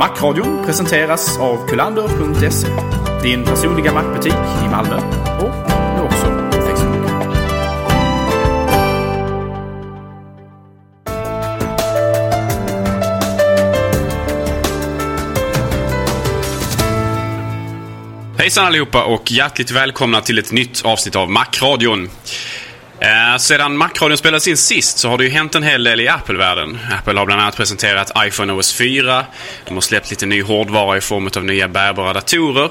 Macradion presenteras av kulander.se. Din personliga mackbutik i Malmö och nu också på Facebook. Hejsan allihopa och hjärtligt välkomna till ett nytt avsnitt av Macradion. Eh, sedan Macradion spelades in sist så har det ju hänt en hel del i Apple-världen. Apple har bland annat presenterat iPhone OS 4. De har släppt lite ny hårdvara i form av nya bärbara datorer.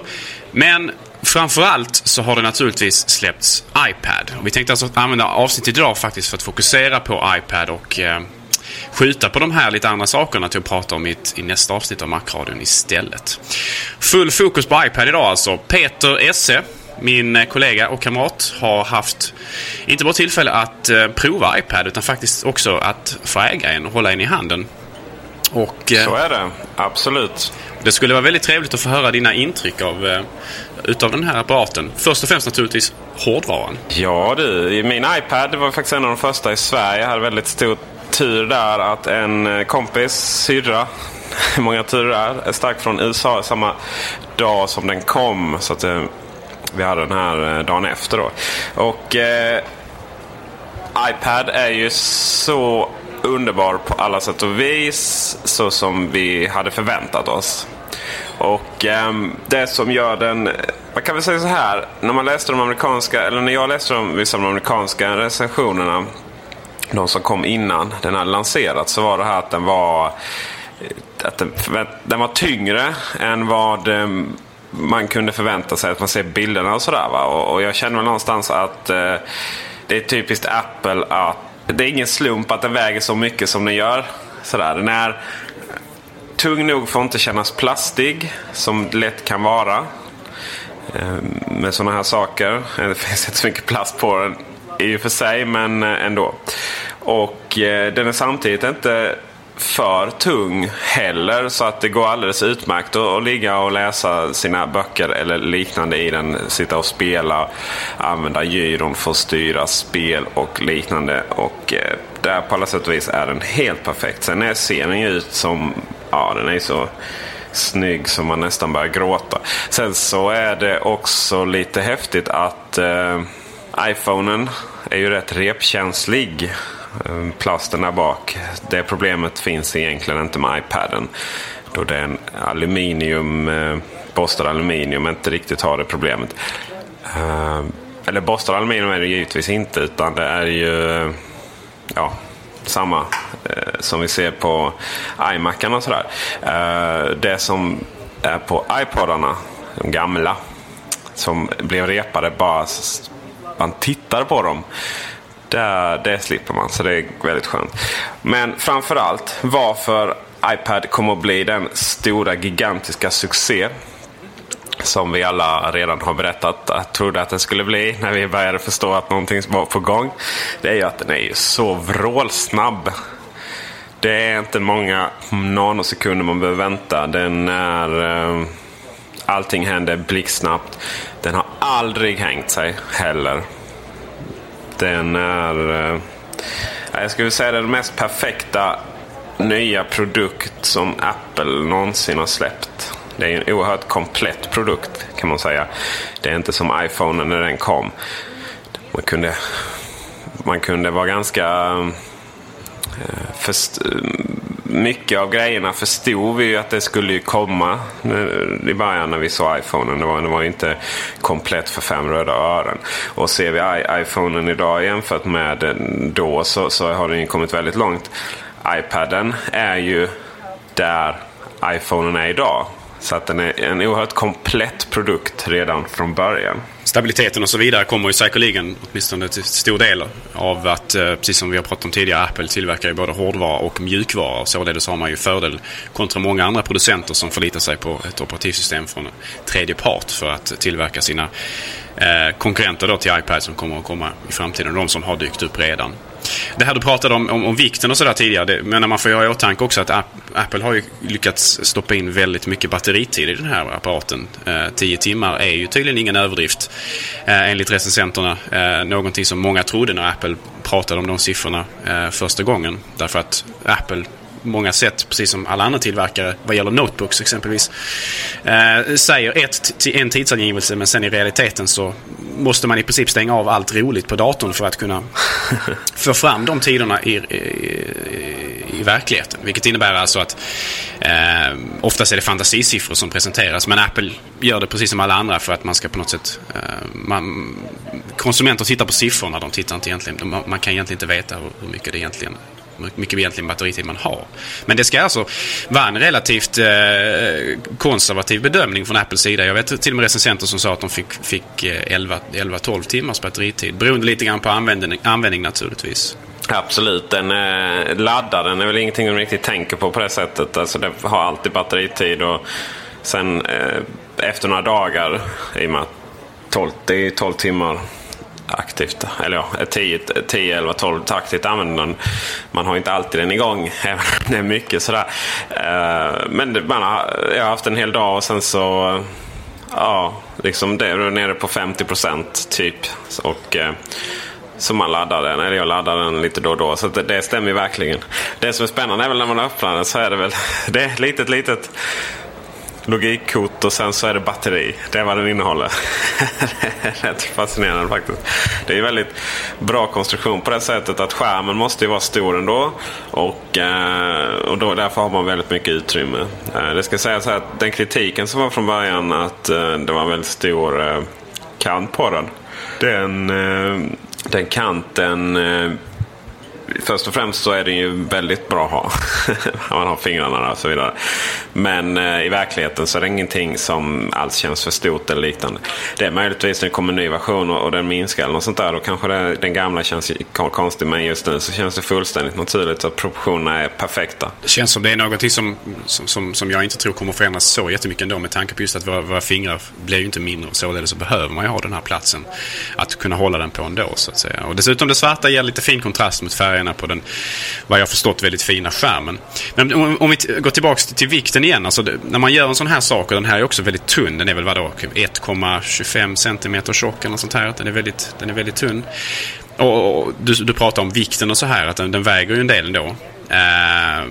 Men framförallt så har det naturligtvis släppts iPad. Och vi tänkte alltså använda avsnittet idag faktiskt för att fokusera på iPad och eh, skjuta på de här lite andra sakerna till att prata om i, ett, i nästa avsnitt av Macradion istället. Full fokus på iPad idag alltså. Peter Esse, min eh, kollega och kamrat, har haft inte bara tillfälle att eh, prova iPad utan faktiskt också att få äga en och hålla en i handen. Och, eh, Så är det, absolut. det skulle vara väldigt trevligt att få höra dina intryck av, utav den här apparaten. Först och främst naturligtvis hårdvaran. Ja du, min iPad var faktiskt en av de första i Sverige. Jag hade väldigt stor tur där att en kompis, syrra, många turer är, starkt från USA samma dag som den kom. Så att vi hade den här eh, dagen efter då. Och eh, iPad är ju så underbar på alla sätt och vis. Så som vi hade förväntat oss. Och eh, det som gör den... Man kan väl säga så här. När man läste de amerikanska, eller när jag läste de, vissa av de amerikanska recensionerna. De som kom innan den hade lanserats. Så var det här att den var... Eh, att den, den var tyngre än vad ehm, man kunde förvänta sig. Att man ser bilderna och sådär. Va? Och, och jag känner väl någonstans att eh, det är typiskt Apple att det är ingen slump att den väger så mycket som den gör. Sådär. Den är tung nog för att inte kännas plastig, som det lätt kan vara. Eh, Med sådana här saker. Det finns inte så mycket plast på den i och för sig, men eh, ändå. Och eh, den är samtidigt inte för tung heller så att det går alldeles utmärkt att, att ligga och läsa sina böcker eller liknande i den. Sitta och spela, använda gyron för att styra spel och liknande. Och eh, där på alla sätt och vis är den helt perfekt. Sen är- ser den ju ut som, ja den är så snygg som man nästan börjar gråta. Sen så är det också lite häftigt att eh, iPhonen är ju rätt repkänslig. Ehm, Plasten där bak. Det problemet finns egentligen inte med iPaden. Då det är en aluminium, eh, borstad aluminium inte riktigt har det problemet. Ehm, eller borstad aluminium är det givetvis inte utan det är ju ja, samma eh, som vi ser på iMacarna och sådär. Ehm, det som är på iPodarna, de gamla, som blev repade bara man tittar på dem. Där, det slipper man, så det är väldigt skönt. Men framförallt varför iPad kommer att bli den stora gigantiska succé som vi alla redan har berättat att trodde att den skulle bli när vi började förstå att någonting var på gång. Det är ju att den är så vrålsnabb. Det är inte många nanosekunder man behöver vänta. Den är... Eh, allting händer blixtsnabbt. Den har aldrig hängt sig heller. Den är... Eh, jag skulle säga den mest perfekta nya produkt som Apple någonsin har släppt. Det är en oerhört komplett produkt kan man säga. Det är inte som iPhone när den kom. Man kunde, man kunde vara ganska... Eh, Först, eh, mycket av grejerna förstod vi ju att det skulle komma eh, i början när vi såg iPhonen. Det var, det var inte komplett för fem röda ören. Och ser vi iPhonen idag jämfört med då så, så har den ju kommit väldigt långt. iPaden är ju där iPhonen är idag. Så att den är en oerhört komplett produkt redan från början. Stabiliteten och så vidare kommer ju säkerligen, åtminstone till stor del, av att, eh, precis som vi har pratat om tidigare, Apple tillverkar ju både hårdvara och mjukvara. Således har man ju fördel kontra många andra producenter som förlitar sig på ett operativsystem från tredje part för att tillverka sina eh, konkurrenter då till iPad som kommer att komma i framtiden. De som har dykt upp redan. Det här du pratade om, om, om vikten och sådär tidigare. Det, men man får ju ha i åtanke också att Apple har ju lyckats stoppa in väldigt mycket batteritid i den här apparaten. Eh, tio timmar är ju tydligen ingen överdrift eh, enligt recensenterna. Eh, någonting som många trodde när Apple pratade om de siffrorna eh, första gången. Därför att Apple många sätt, precis som alla andra tillverkare vad gäller notebooks exempelvis, eh, säger ett, en tidsangivelse men sen i realiteten så måste man i princip stänga av allt roligt på datorn för att kunna få fram de tiderna i, i, i verkligheten. Vilket innebär alltså att eh, oftast är det fantasisiffror som presenteras men Apple gör det precis som alla andra för att man ska på något sätt... Eh, man, konsumenter tittar på siffrorna, de tittar inte egentligen... Man, man kan egentligen inte veta hur, hur mycket det egentligen mycket egentligen batteritid man har. Men det ska alltså vara en relativt eh, konservativ bedömning från Apples sida. Jag vet till och med recensenter som sa att de fick, fick eh, 11-12 timmars batteritid. Beroende lite grann på användning, användning naturligtvis. Absolut. Den eh, laddaren är väl ingenting de riktigt tänker på på det sättet. Alltså den har alltid batteritid och sen eh, efter några dagar i och med att 12, det är 12 timmar aktivt. Eller ja, 10, 10 11, 12 aktivt använder den. Man har inte alltid den igång, även om det är mycket sådär. Eh, men man har, jag har haft en hel dag och sen så... Ja, liksom det är nere på 50 procent typ. Och... Eh, så man laddar den, eller jag laddar den lite då och då. Så det, det stämmer verkligen. Det som är spännande är väl när man öppnar den så är det väl det är ett litet, litet logikkort och sen så är det batteri. Det är vad den innehåller. Rätt fascinerande faktiskt. Det är väldigt bra konstruktion på det sättet att skärmen måste ju vara stor ändå. Och, eh, och då, därför har man väldigt mycket utrymme. Eh, det ska sägas att den kritiken som var från början att eh, det var en väldigt stor kant på den. Den, den kanten först och främst så är den ju väldigt bra att ha. man har fingrarna och så vidare. Men eh, i verkligheten så är det ingenting som alls känns för stort eller liknande. Det är möjligtvis när det kommer en ny version och, och den minskar eller något sånt där. Då kanske det, den gamla känns konstig. Men just nu så känns det fullständigt naturligt att proportionerna är perfekta. Det känns som det är någonting som, som, som, som jag inte tror kommer förändras så jättemycket ändå. Med tanke på just att våra, våra fingrar blir ju inte mindre. Således så behöver man ju ha den här platsen att kunna hålla den på ändå så att säga. Och dessutom det svarta ger lite fin kontrast mot färgen färgerna på den, vad jag förstått, väldigt fina skärmen. Men om, om vi går tillbaka till, till vikten igen. Alltså det, när man gör en sån här sak, och den här är också väldigt tunn. Den är väl vadå, typ 1,25 cm tjock eller något sånt här. Den är väldigt, den är väldigt tunn. Och, och du, du pratar om vikten och så här, att den, den väger ju en del ändå. Uh,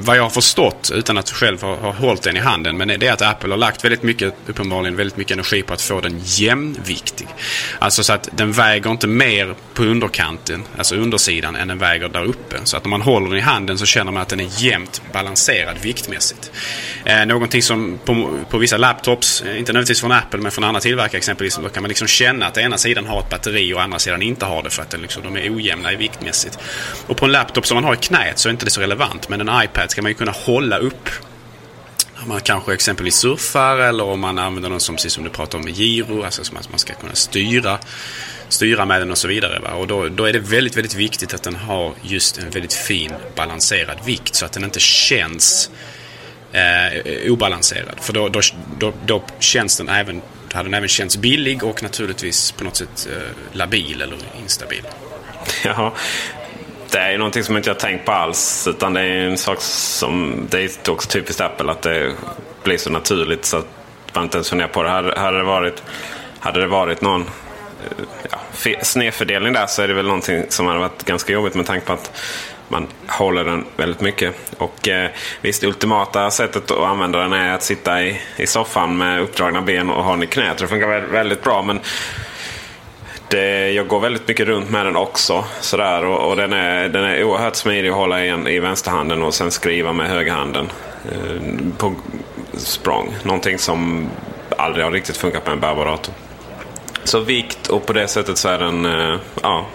vad jag har förstått, utan att själv ha, ha hållit den i handen, men det är att Apple har lagt väldigt mycket, uppenbarligen väldigt mycket energi på att få den jämnviktig. Alltså så att den väger inte mer på underkanten, alltså undersidan, än den väger där uppe. Så att när man håller den i handen så känner man att den är jämnt balanserad viktmässigt. Eh, någonting som på, på vissa laptops, eh, inte nödvändigtvis från Apple men från andra tillverkare exempelvis, då kan man liksom känna att ena sidan har ett batteri och andra sidan inte har det för att den liksom, de är ojämna i viktmässigt. Och på en laptop som man har i knät så är inte det så relevant, men en iPad ska man ju kunna hålla upp om man kanske exempelvis surfar eller om man använder någon som, precis som du pratade om med giro, alltså som att man ska kunna styra, styra med den och så vidare. Va? Och då, då är det väldigt, väldigt viktigt att den har just en väldigt fin balanserad vikt så att den inte känns eh, obalanserad. För då, då, då, då känns den även, då hade den även känts billig och naturligtvis på något sätt eh, labil eller instabil. Jaha. Det är ju någonting som inte jag tänkt på alls. Utan det är en sak som, det är också typiskt Apple att det blir så naturligt så att man inte ens funderar på det. Hade, hade, det, varit, hade det varit någon eh, ja, snedfördelning där så är det väl någonting som hade varit ganska jobbigt med tanke på att man håller den väldigt mycket. Och eh, visst, det ultimata sättet att använda den är att sitta i, i soffan med uppdragna ben och ha den i knät. Det funkar väldigt bra. Men det, jag går väldigt mycket runt med den också. Sådär, och, och den, är, den är oerhört smidig att hålla i, i vänsterhanden och sen skriva med högerhanden. Eh, på språng. Någonting som aldrig har riktigt funkat med en bärbar dator. Så vikt och på det sättet så är den, eh, ja,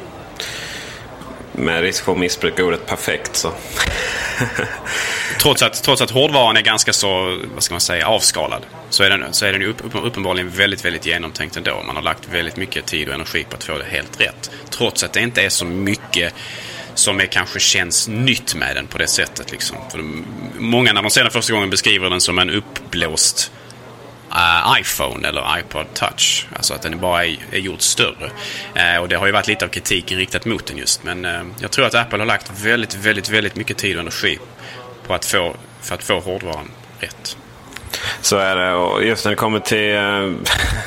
med risk för att missbruka ordet perfekt så. trots, att, trots att hårdvaran är ganska så, vad ska man säga, avskalad. Så är den, så är den upp, uppenbarligen väldigt, väldigt genomtänkt ändå. Man har lagt väldigt mycket tid och energi på att få det helt rätt. Trots att det inte är så mycket som är kanske känns nytt med den på det sättet. Liksom. För många när de ser den första gången beskriver den som en uppblåst uh, iPhone eller iPod Touch. Alltså att den bara är, är gjord större. Uh, och det har ju varit lite av kritiken riktat mot den just. Men uh, jag tror att Apple har lagt väldigt, väldigt, väldigt mycket tid och energi på att få, för att få hårdvaran rätt. Så är det. Och just när det kommer till uh,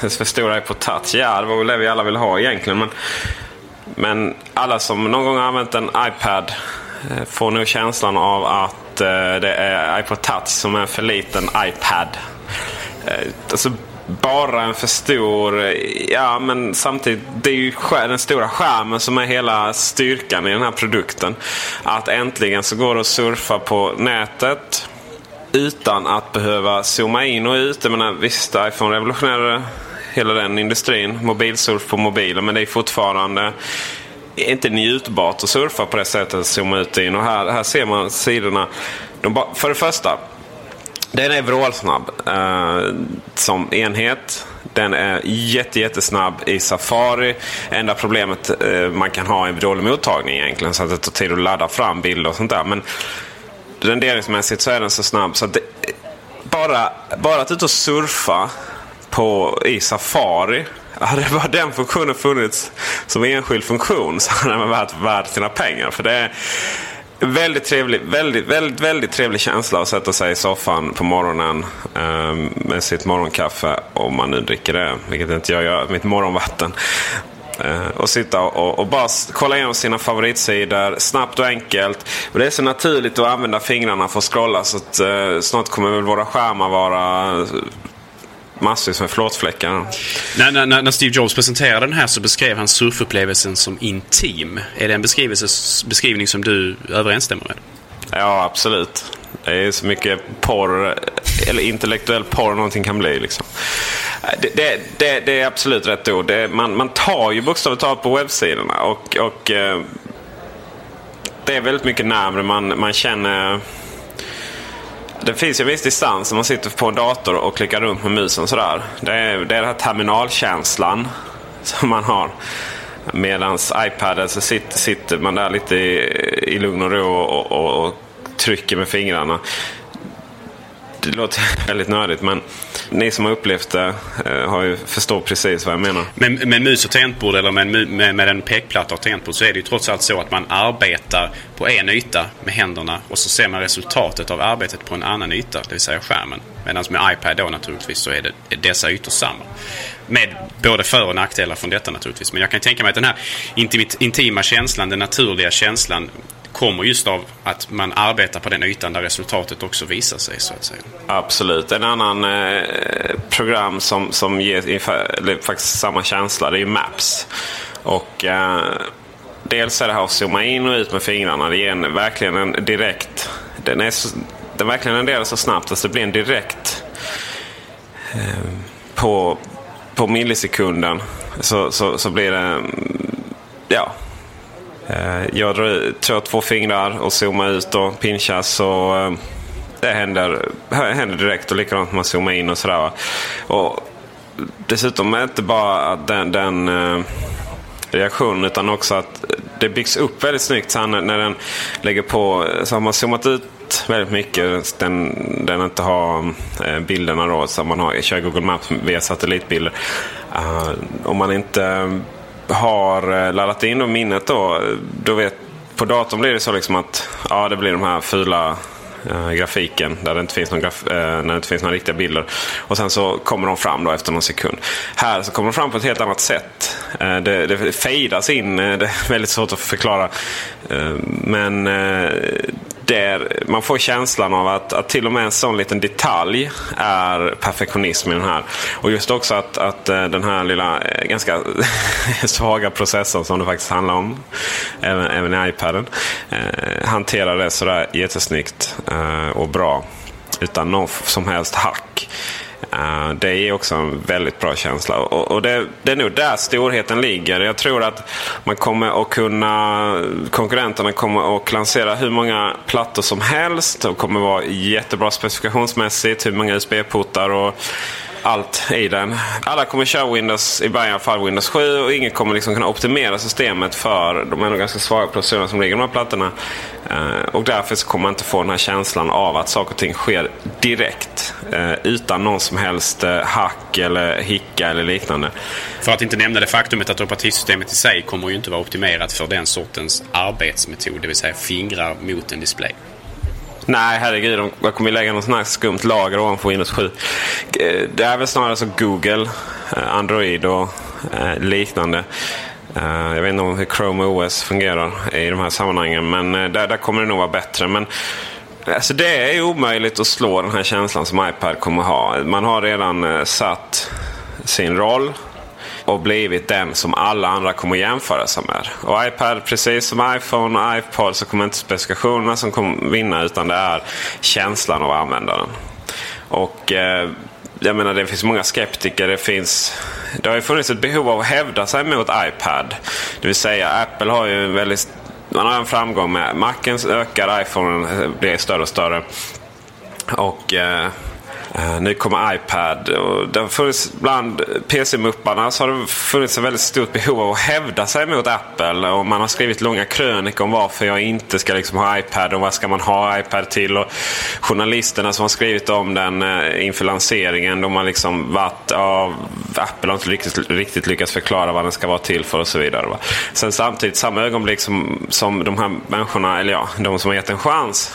för stora iPod Touch. Ja, det var väl det vi alla vill ha egentligen. Men, men alla som någon gång har använt en iPad får nog känslan av att det är iPod Touch som är en för liten iPad. Eh, alltså, bara en för stor... Eh, ja, men samtidigt. Det är ju den stora skärmen som är hela styrkan i den här produkten. Att äntligen så går det att surfa på nätet utan att behöva zooma in och ut. Jag menar, visst, iPhone revolutionerade hela den industrin. Mobilsurf på mobilen. Men det är fortfarande inte njutbart att surfa på det sättet. Zooma ut och in. Och här, här ser man sidorna. De för det första. Den är vrålsnabb eh, som enhet. Den är jätte, jättesnabb i Safari. Enda problemet eh, man kan ha är en dålig mottagning egentligen. Så att det tar tid att ladda fram bilder och sånt där. Men renderingsmässigt så är den så snabb så att det, bara, bara att ut och surfa på, i Safari. Hade bara den funktionen funnits som enskild funktion så hade den varit värd sina pengar. För det är, Väldigt trevlig, väldigt, väldigt, väldigt trevlig känsla att sätta sig i soffan på morgonen eh, med sitt morgonkaffe. Om man nu dricker det, vilket inte jag gör. Mitt morgonvatten. Eh, och sitta och, och, bara kolla igenom sina favoritsidor snabbt och enkelt. Och det är så naturligt att använda fingrarna för att scrolla så att eh, snart kommer väl våra skärmar vara massvis med flåtfläckar. När, när, när, Steve Jobs presenterade den här så beskrev han surfupplevelsen som intim. Är det en beskrivning som du överensstämmer med? Ja, absolut. Det är så mycket porr, eller intellektuell porr någonting kan bli. Liksom. Det, det, det, det är absolut rätt ord. man, man tar ju bokstavligt talat på webbsidorna. Och, och eh, det är väldigt mycket närmare. Man, man känner det finns ju en viss distans om man sitter på en dator och klickar runt med musen sådär. Det är, det är den här terminalkänslan som man har. Medan iPaden så sitter, sitter, man där lite i, i lugn och ro och, och, och trycker med fingrarna. Det låter väldigt nördigt men ni som har upplevt det eh, har ju förstår precis vad jag menar. Men med mus och tangentbord eller med, med, med en pekplatta och tangentbord så är det ju trots allt så att man arbetar på en yta med händerna och så ser man resultatet av arbetet på en annan yta, det vill säga skärmen. Medan med iPad då naturligtvis så är, det, är dessa ytor samma. Med både för och nackdelar från detta naturligtvis. Men jag kan tänka mig att den här intima känslan, den naturliga känslan kommer just av att man arbetar på den ytan där resultatet också visar sig. så att säga. Absolut. En annan eh, program som, som ger ungefär, faktiskt samma känsla det är Maps. Och eh, Dels är det här att zooma in och ut med fingrarna. Det ger en, verkligen en direkt... Den, är så, den verkligen renderar så snabbt att det blir en direkt... Eh, på, på millisekunden så, så, så blir det... Mm, ja, Eh, jag tar två fingrar och zoomar ut och pinchar så eh, det händer, händer direkt. Och likadant när man zoomar in och sådär. Och dessutom är det inte bara den, den eh, reaktionen utan också att det byggs upp väldigt snyggt. Så när den lägger på så har man zoomat ut väldigt mycket. Den, den inte har bilderna då Så man har, kör Google Maps via satellitbilder. Uh, om man inte har eh, laddat in då minnet då, då vet på datorn blir det så liksom att ja, det blir de här fula äh, grafiken där det inte finns någon graf, äh, när det inte finns några riktiga bilder. Och sen så kommer de fram då efter någon sekund. Här så kommer de fram på ett helt annat sätt. Äh, det, det fejdas in. Det är väldigt svårt att förklara. Men där man får känslan av att, att till och med en sån liten detalj är perfektionism i den här. Och just också att, att eh, den här lilla eh, ganska svaga processorn som det faktiskt handlar om, även, även i iPaden, eh, hanterar det sådär jättesnyggt eh, och bra utan någon som helst hack. Uh, det är också en väldigt bra känsla. Och, och det, det, är nog där storheten ligger. Jag tror att man kommer att kunna konkurrenterna kommer att lansera hur många plattor som helst. Det kommer att vara jättebra specifikationsmässigt. Hur många USB-portar och allt i den. Alla kommer köra Windows, i början fall Windows 7 och ingen kommer liksom kunna optimera systemet för de ändå ganska svaga processorerna som ligger i de här plattorna. Eh, och därför så kommer man inte få den här känslan av att saker och ting sker direkt. Eh, utan någon som helst eh, hack eller hicka eller liknande. För att inte nämna det faktumet att operativsystemet i sig kommer ju inte vara optimerat för den sortens arbetsmetod. Det vill säga fingrar mot en display. Nej, herregud. De kommer lägga något sånt här skumt lager ovanför Windows 7. Eh, det är väl snarare så Google, eh, Android och eh, liknande. Jag vet inte hur Chrome OS fungerar i de här sammanhangen. Men där, där kommer det nog vara bättre. Men alltså det är omöjligt att slå den här känslan som iPad kommer ha. Man har redan satt sin roll och blivit den som alla andra kommer jämföra sig med. Och iPad, precis som iPhone och iPod, så kommer inte specifikationerna som kommer vinna utan det är känslan av användaren. Och eh, jag menar det finns många skeptiker. Det, finns, det har ju funnits ett behov av att hävda sig mot iPad. Det vill säga Apple har ju en väldigt man har en framgång med Macen ökar, iPhone blir större och större. Och eh, Eh, nu kommer iPad. Och det funnits, bland PC-mupparna så har det funnits ett väldigt stort behov av att hävda sig mot Apple. Och man har skrivit långa krönikor om varför jag inte ska liksom ha iPad och vad ska man ha iPad till. Och journalisterna som har skrivit om den eh, inför lanseringen de har liksom varit, ja, Apple har inte riktigt, riktigt lyckats förklara vad den ska vara till för och så vidare. Va? Sen samtidigt, samma ögonblick som, som de här människorna, eller ja, de som har gett en chans,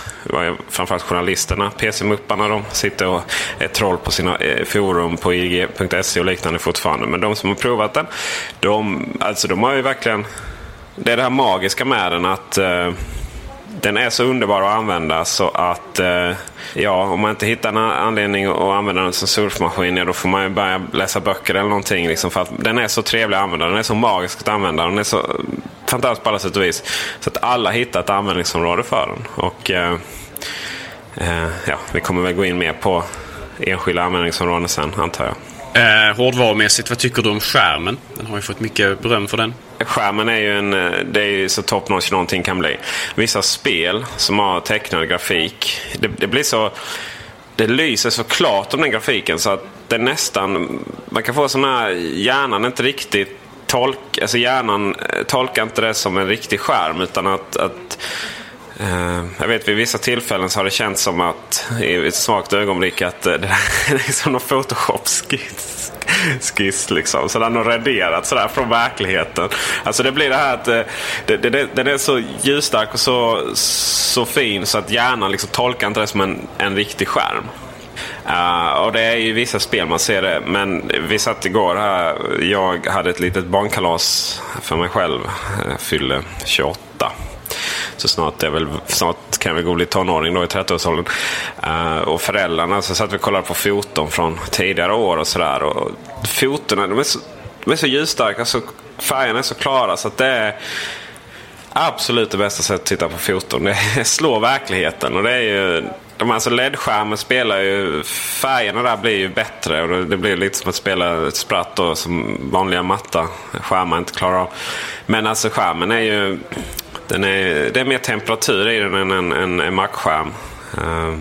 framförallt journalisterna, PC-mupparna, de sitter och är troll på sina eh, forum på IG.se och liknande fortfarande. Men de som har provat den, de, alltså de har ju verkligen... Det är det här magiska med den att eh, den är så underbar att använda så att eh, ja, om man inte hittar en anledning att använda den som surfmaskin, ja, då får man ju börja läsa böcker eller någonting. Liksom, för att den är så trevlig att använda. Den är så magisk att använda. Den är så fantastisk på alla sätt och vis. Så att alla hittar ett användningsområde för den. Och uh, ja, vi kommer väl gå in mer på enskilda användningsområden sen antar jag. Eh, hårdvarumässigt, vad tycker du om skärmen? Den har ju fått mycket beröm för den. Skärmen är ju en, eh, det är ju så top notch någonting kan bli. Vissa spel som har tecknad grafik, det, det blir så... Det lyser så klart om den grafiken så att det nästan... Man kan få sån här... Hjärnan inte riktigt tolk, alltså hjärnan eh, tolkar inte det som en riktig skärm utan att, att Eh, jag vet vid vissa tillfällen så har det känts som att i ett svagt ögonblick att uh, det är som någon Photoshop-skiss. Skiss liksom. Så den har raderat sådär från verkligheten. Alltså det blir det här att uh, det, det, den är så ljusstark och så, så fin så att hjärnan liksom tolkar inte det som en, en riktig skärm. Uh, och det är ju vissa spel man ser det. Men vi satt igår här. Jag hade ett litet barnkalas för mig själv. Jag fyllde 28. Så snart, är väl, snart kan vi gå och bli tonåring då i 30-årsåldern. Uh, eh, och föräldrarna så satt vi och kollade på foton från tidigare år och sådär. Och fotona de är så, de är så ljusstarka. Så färgerna är så klara så att det är absolut det bästa sättet att titta på foton. Det slår verkligheten. Och det är ju, de alltså LED-skärmen spelar ju... Färgerna där blir ju bättre. Och det blir lite som att spela ett spratt då, som vanliga matta skärmar inte klarar av. Men alltså skärmen är ju... Den är, det är mer temperatur i den än en, en, en Mac-skärm. Uh, eh,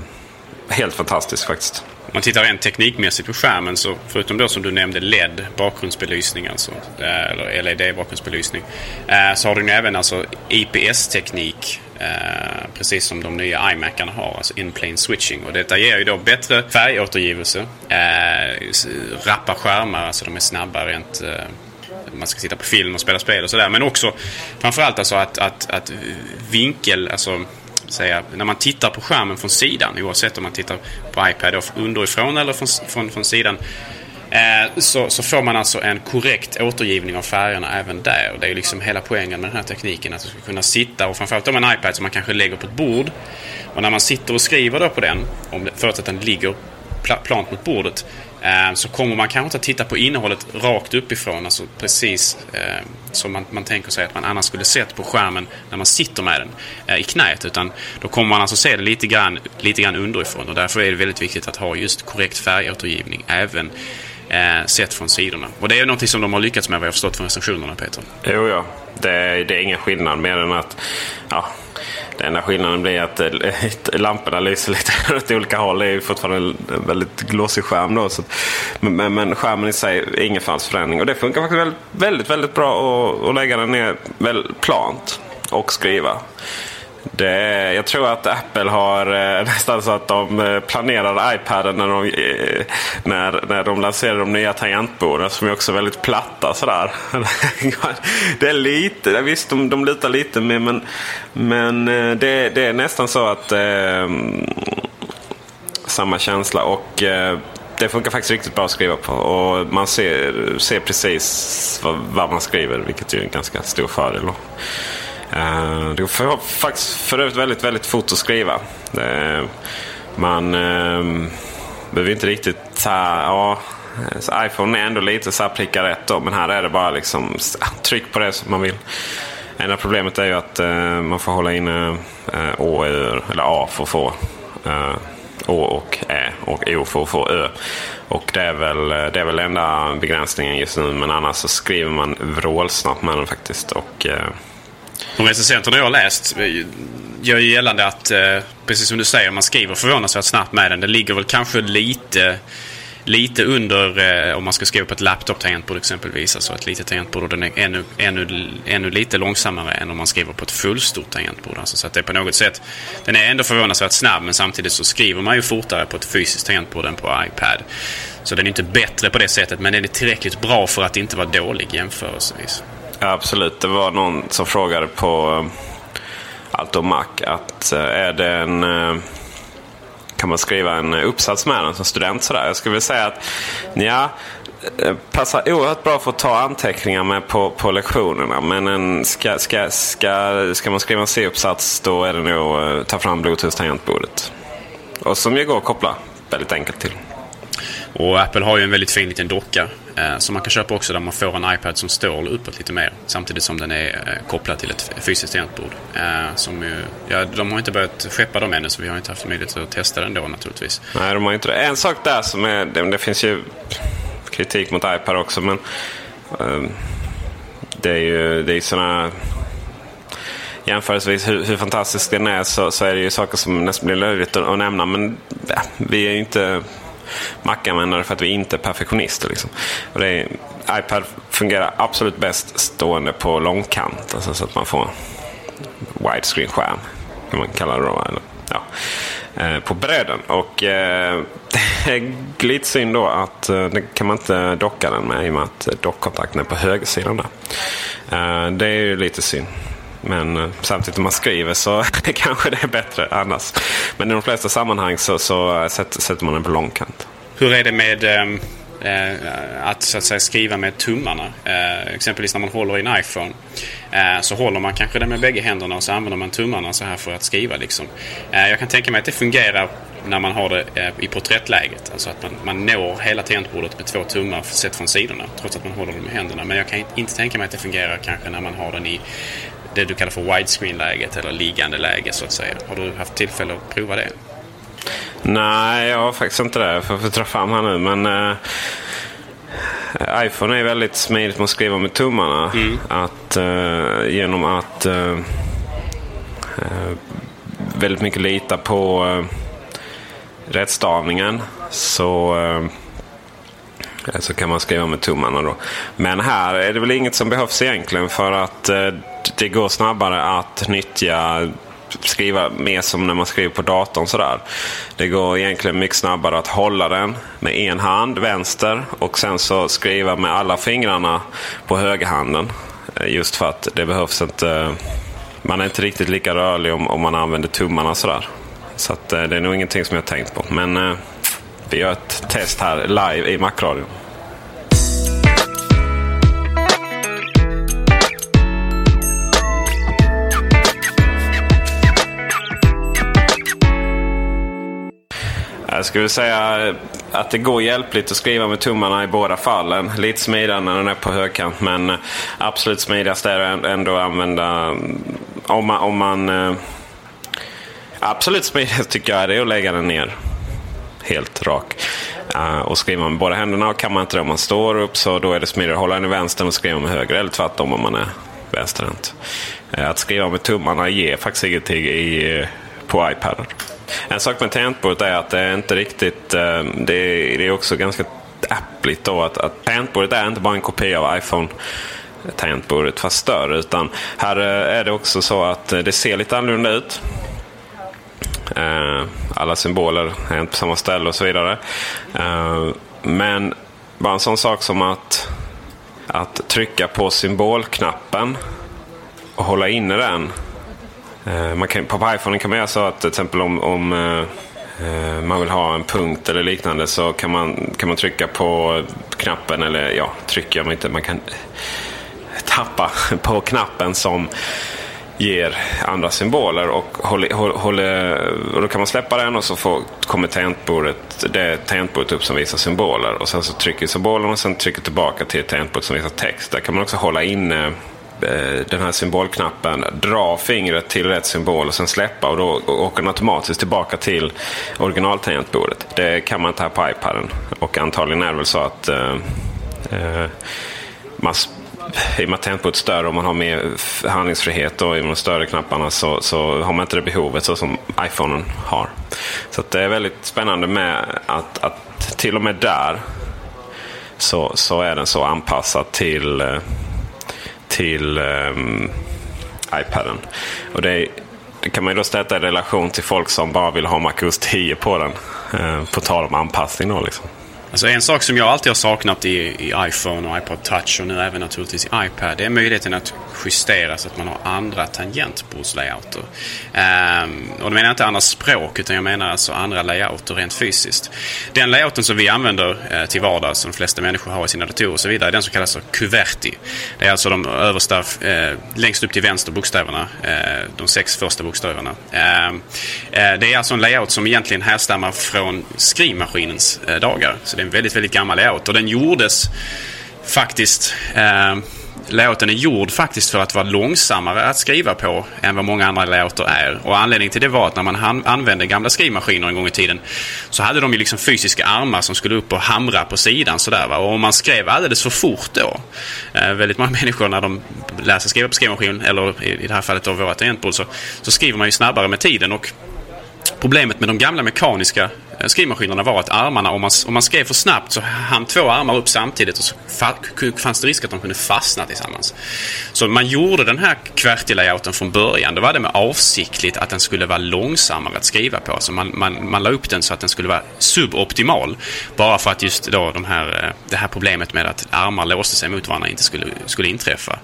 helt fantastisk faktiskt. Om man tittar rent teknikmässigt på skärmen så förutom då som du nämnde LED bakgrundsbelysning alltså, eh, eller LED bakgrundsbelysning. Eh, så har den även alltså IPS-teknik precis som de nya iMacarna har, alltså in-plane switching. Och detta ger ju då bättre färgåtergivelse, eh, rappa skärmar, alltså de är snabba rent man ska sitta på film och spela spel och sådär. Men också framförallt alltså att, att, att vinkel, alltså säga, när man tittar på skärmen från sidan, oavsett om man tittar på iPad underifrån eller från, från, från sidan, Eh, så, så, får man alltså en korrekt återgivning av färgerna även där. Och det är liksom hela poängen med den här tekniken. Att du ska kunna sitta och framförallt om en iPad som man kanske lägger på ett bord. Och när man sitter och skriver då på den, om det, förutsatt att den ligger plant mot bordet, Eh, så kommer man kanske inte att titta på innehållet rakt uppifrån, alltså precis eh, som man, man, tänker sig att man annars skulle sett på skärmen när man sitter med den eh, i knät. Utan då kommer man alltså se det lite grann, lite grann underifrån och därför är det väldigt viktigt att ha just korrekt färgåtergivning även eh, sett från sidorna. Och det är något som de har lyckats med vad jag förstått från recensionerna Peter. Jo, ja. Det, det är ingen skillnad mer än att ja, den enda skillnaden blir att eh, lamporna lyser lite åt olika håll. Det är fortfarande en väldigt glossig skärm. Då, så, men, men skärmen i sig är ingen falskförändring. Och det funkar faktiskt väldigt, väldigt, väldigt bra att, att lägga den ner väl plant och skriva. Det, jag tror att Apple har eh, nästan så att de eh, planerar planerade iPaden när de, eh, när, när de lanserade de nya tangentborden som är också väldigt platta. Sådär. det är lite, visst de, de litar lite med men, men eh, det, det är nästan så att eh, samma känsla. och eh, det funkar faktiskt riktigt bra att skriva på. Och man ser, ser precis vad, vad man skriver, vilket är en ganska stor fördel. Eh, det går faktiskt för övrigt väldigt, väldigt fort att skriva. Eh, man eh, behöver inte riktigt ta... Ja, iPhone är ändå lite så här pricka rätt då, men här är det bara liksom tryck på det som man vill. Enda problemet är ju att man får hålla inne Å, e, eller A för att få Å och Ä och O för att få Ö. Och det är väl, det är väl enda begränsningen just nu. Men annars så skriver man vrålsnabbt med den faktiskt. Och de recensenterna jag har läst eh, gör ju gällande att, eh, precis som du säger, man skriver förvånansvärt snabbt med den. Det ligger väl kanske lite, lite under eh, om man ska skriva på ett laptop-tangentbord exempelvis. Alltså ett litet tangentbord och den är ännu, ännu, ännu lite långsammare än om man skriver på ett fullstort tangentbord. Alltså, så att det är på något sätt, den är ändå förvånansvärt snabb men samtidigt så skriver man ju fortare på ett fysiskt tangentbord än på iPad. Så den är inte bättre på det sättet men den är tillräckligt bra för att inte vara dålig jämförelsevis. Ja, absolut. Det var någon som frågade på eh, Alto Mac att eh, är det en... Eh, kan man skriva en uppsats med den som student? Sådär? Jag skulle vilja säga att ja, passar oerhört bra för att ta anteckningar med på, på lektionerna. Men en, ska, ska, ska, ska man skriva en C-uppsats då är det nog att ta fram Bluetooth-tangentbordet. Och som ju går att koppla väldigt enkelt till. Och Apple har ju en väldigt fin liten docka Eh, som man kan köpa också där man får en iPad som står uppåt lite mer samtidigt som den är eh, kopplad till ett fysiskt tangentbord. Eh, som ju, ja, de har inte börjat skeppa dem ännu så vi har inte haft möjlighet att testa den då naturligtvis. Nej, de har inte det. En sak där som är, det, det finns ju kritik mot iPad också men um, det är ju det är sådana jämförelsevis hur, hur fantastisk den är så, så, är det ju saker som nästan blir löjligt att, att nämna. Men ja, vi är ju inte Mac-användare för att vi inte är perfektionister. Liksom. Och det är, iPad fungerar absolut bäst stående på långkant. Alltså så att man får widescreen-skärm. Kan man kalla det då. Eller, ja, eh, på bredden. Och eh, det är lite synd då att eh, det kan man inte docka den med i och med att dockkontakten är på högersidan där. Eh, det är ju lite synd. Men eh, samtidigt när man skriver så kanske det är bättre annars. Men i de flesta sammanhang så, så eh, sätter man den på långkant. Hur är det med ehm, eh, att, så att säga, skriva med tummarna? Eh, exempelvis när man håller i en iPhone. Eh, så håller man kanske den med bägge händerna och så använder man tummarna så här för att skriva. Liksom. Eh, jag kan tänka mig att det fungerar när man har det eh, i porträttläget. Alltså att man, man når hela tangentbordet med två tummar sett från sidorna trots att man håller dem med händerna. Men jag kan inte tänka mig att det fungerar kanske när man har den i det du kallar för widescreen-läget eller liggande läge så att säga. Har du haft tillfälle att prova det? Nej, jag har faktiskt inte det. Jag får dra fram här nu. Men uh, iPhone är väldigt smidigt med att skriva med tummarna. Mm. Att, uh, genom att uh, väldigt mycket lita på rättstavningen så, eh, så kan man skriva med tummarna. Då. Men här är det väl inget som behövs egentligen för att eh, det går snabbare att nyttja skriva mer som när man skriver på datorn. Sådär. Det går egentligen mycket snabbare att hålla den med en hand, vänster, och sen så skriva med alla fingrarna på högerhanden. Eh, just för att det behövs inte... Man är inte riktigt lika rörlig om, om man använder tummarna sådär. Så att, eh, det är nog ingenting som jag har tänkt på. Men eh, vi gör ett test här live i Macradion. Jag skulle säga att det går hjälpligt att skriva med tummarna i båda fallen. Lite smidigare när den är på högkant men eh, absolut smidigast är det ändå att använda mm, om man, om man eh, absolut smidigast tycker jag är det att lägga den ner helt rak. Uh, och skriva med båda händerna och kan man inte det om man står upp så då är det smidigare att hålla den i vänster och skriva med höger. Eller tvärtom om man är vänsterhänt. Uh, att skriva med tummarna ger faktiskt ingenting i, uh, på iPaden. En sak med tangentbordet är att det är inte riktigt... Eh, det är, det är också ganska appligt då att, att tangentbordet är inte bara en kopia av iPhone tangentbordet fast större. Utan här eh, är det också så att eh, det ser lite annorlunda ut. Alla symboler är inte på samma ställe och så vidare. Men bara en sån sak som att, att trycka på symbolknappen och hålla inne den Eh, man kan, på iPhone kan man göra så att till exempel om, om eh, eh, man vill ha en punkt eller liknande så kan man, kan man trycka på knappen eller ja, trycka man inte. Man kan tappa på knappen som ger andra symboler och, håller, håller, och då kan man släppa den och så får, kommer tangentbordet, det tangentbordet upp som visar symboler. Och sen så trycker symbolen och sen trycker tillbaka till tangentbordet som visar text. Där kan man också hålla inne Eh, Eh, den här symbolknappen, dra fingret till rätt symbol och sen släppa och då åker den automatiskt tillbaka till originaltangentbordet. Det kan man inte här på iPaden. Och antagligen är det väl så att eh, eh man, i och med att tangentbordet är större och man har mer handlingsfrihet och i de större knapparna så, så har man inte det behovet så som iPhonen har. Så det är väldigt spännande med att, att till och med där så, så är den så anpassad till eh, till um, iPaden. Och det, det, kan man ju då sätta i relation till folk som bara vill ha MacOS 10 på den. Uh, på tal om anpassning då liksom. Alltså en sak som jag alltid har saknat i, i iPhone och iPod Touch och nu även naturligtvis i iPad det är möjligheten att justera så att man har andra tangentbordslayouter. Um, och då menar jag inte andra språk utan jag menar alltså andra layouter rent fysiskt. Den layouten som vi använder uh, till vardags, som de flesta människor har i sina datorer och så vidare, är den som kallas för Kuverti. Det är alltså de översta, uh, längst upp till vänster bokstäverna, uh, de sex första bokstäverna. Ehm, det är alltså en layout som egentligen härstammar från skrivmaskinens dagar. Så det är en väldigt, väldigt gammal layout och den gjordes faktiskt eh, låten är gjord faktiskt för att vara långsammare att skriva på än vad många andra layouter är. Och anledningen till det var att när man använde gamla skrivmaskiner en gång i tiden så hade de ju liksom fysiska armar som skulle upp och hamra på sidan sådär va. Och om man skrev alldeles för fort då, eh, väldigt många människor när de lär sig skriva på skrivmaskin, eller i, i det här fallet då våra tangentbord, så, så skriver man ju snabbare med tiden och Problemet med de gamla mekaniska Eh, skrivmaskinerna var att armarna, om man, om man skrev för snabbt så hann två armar upp samtidigt och så fanns det risk att de kunde fastna tillsammans. Så man gjorde den här QWERTY-layouten från början. Då var det med avsiktligt att den skulle vara långsammare att skriva på. Så man, man, man la upp den så att den skulle vara suboptimal. Bara för att just då de här, eh, det här problemet med att armar låste sig mot varandra inte skulle, skulle inträffa.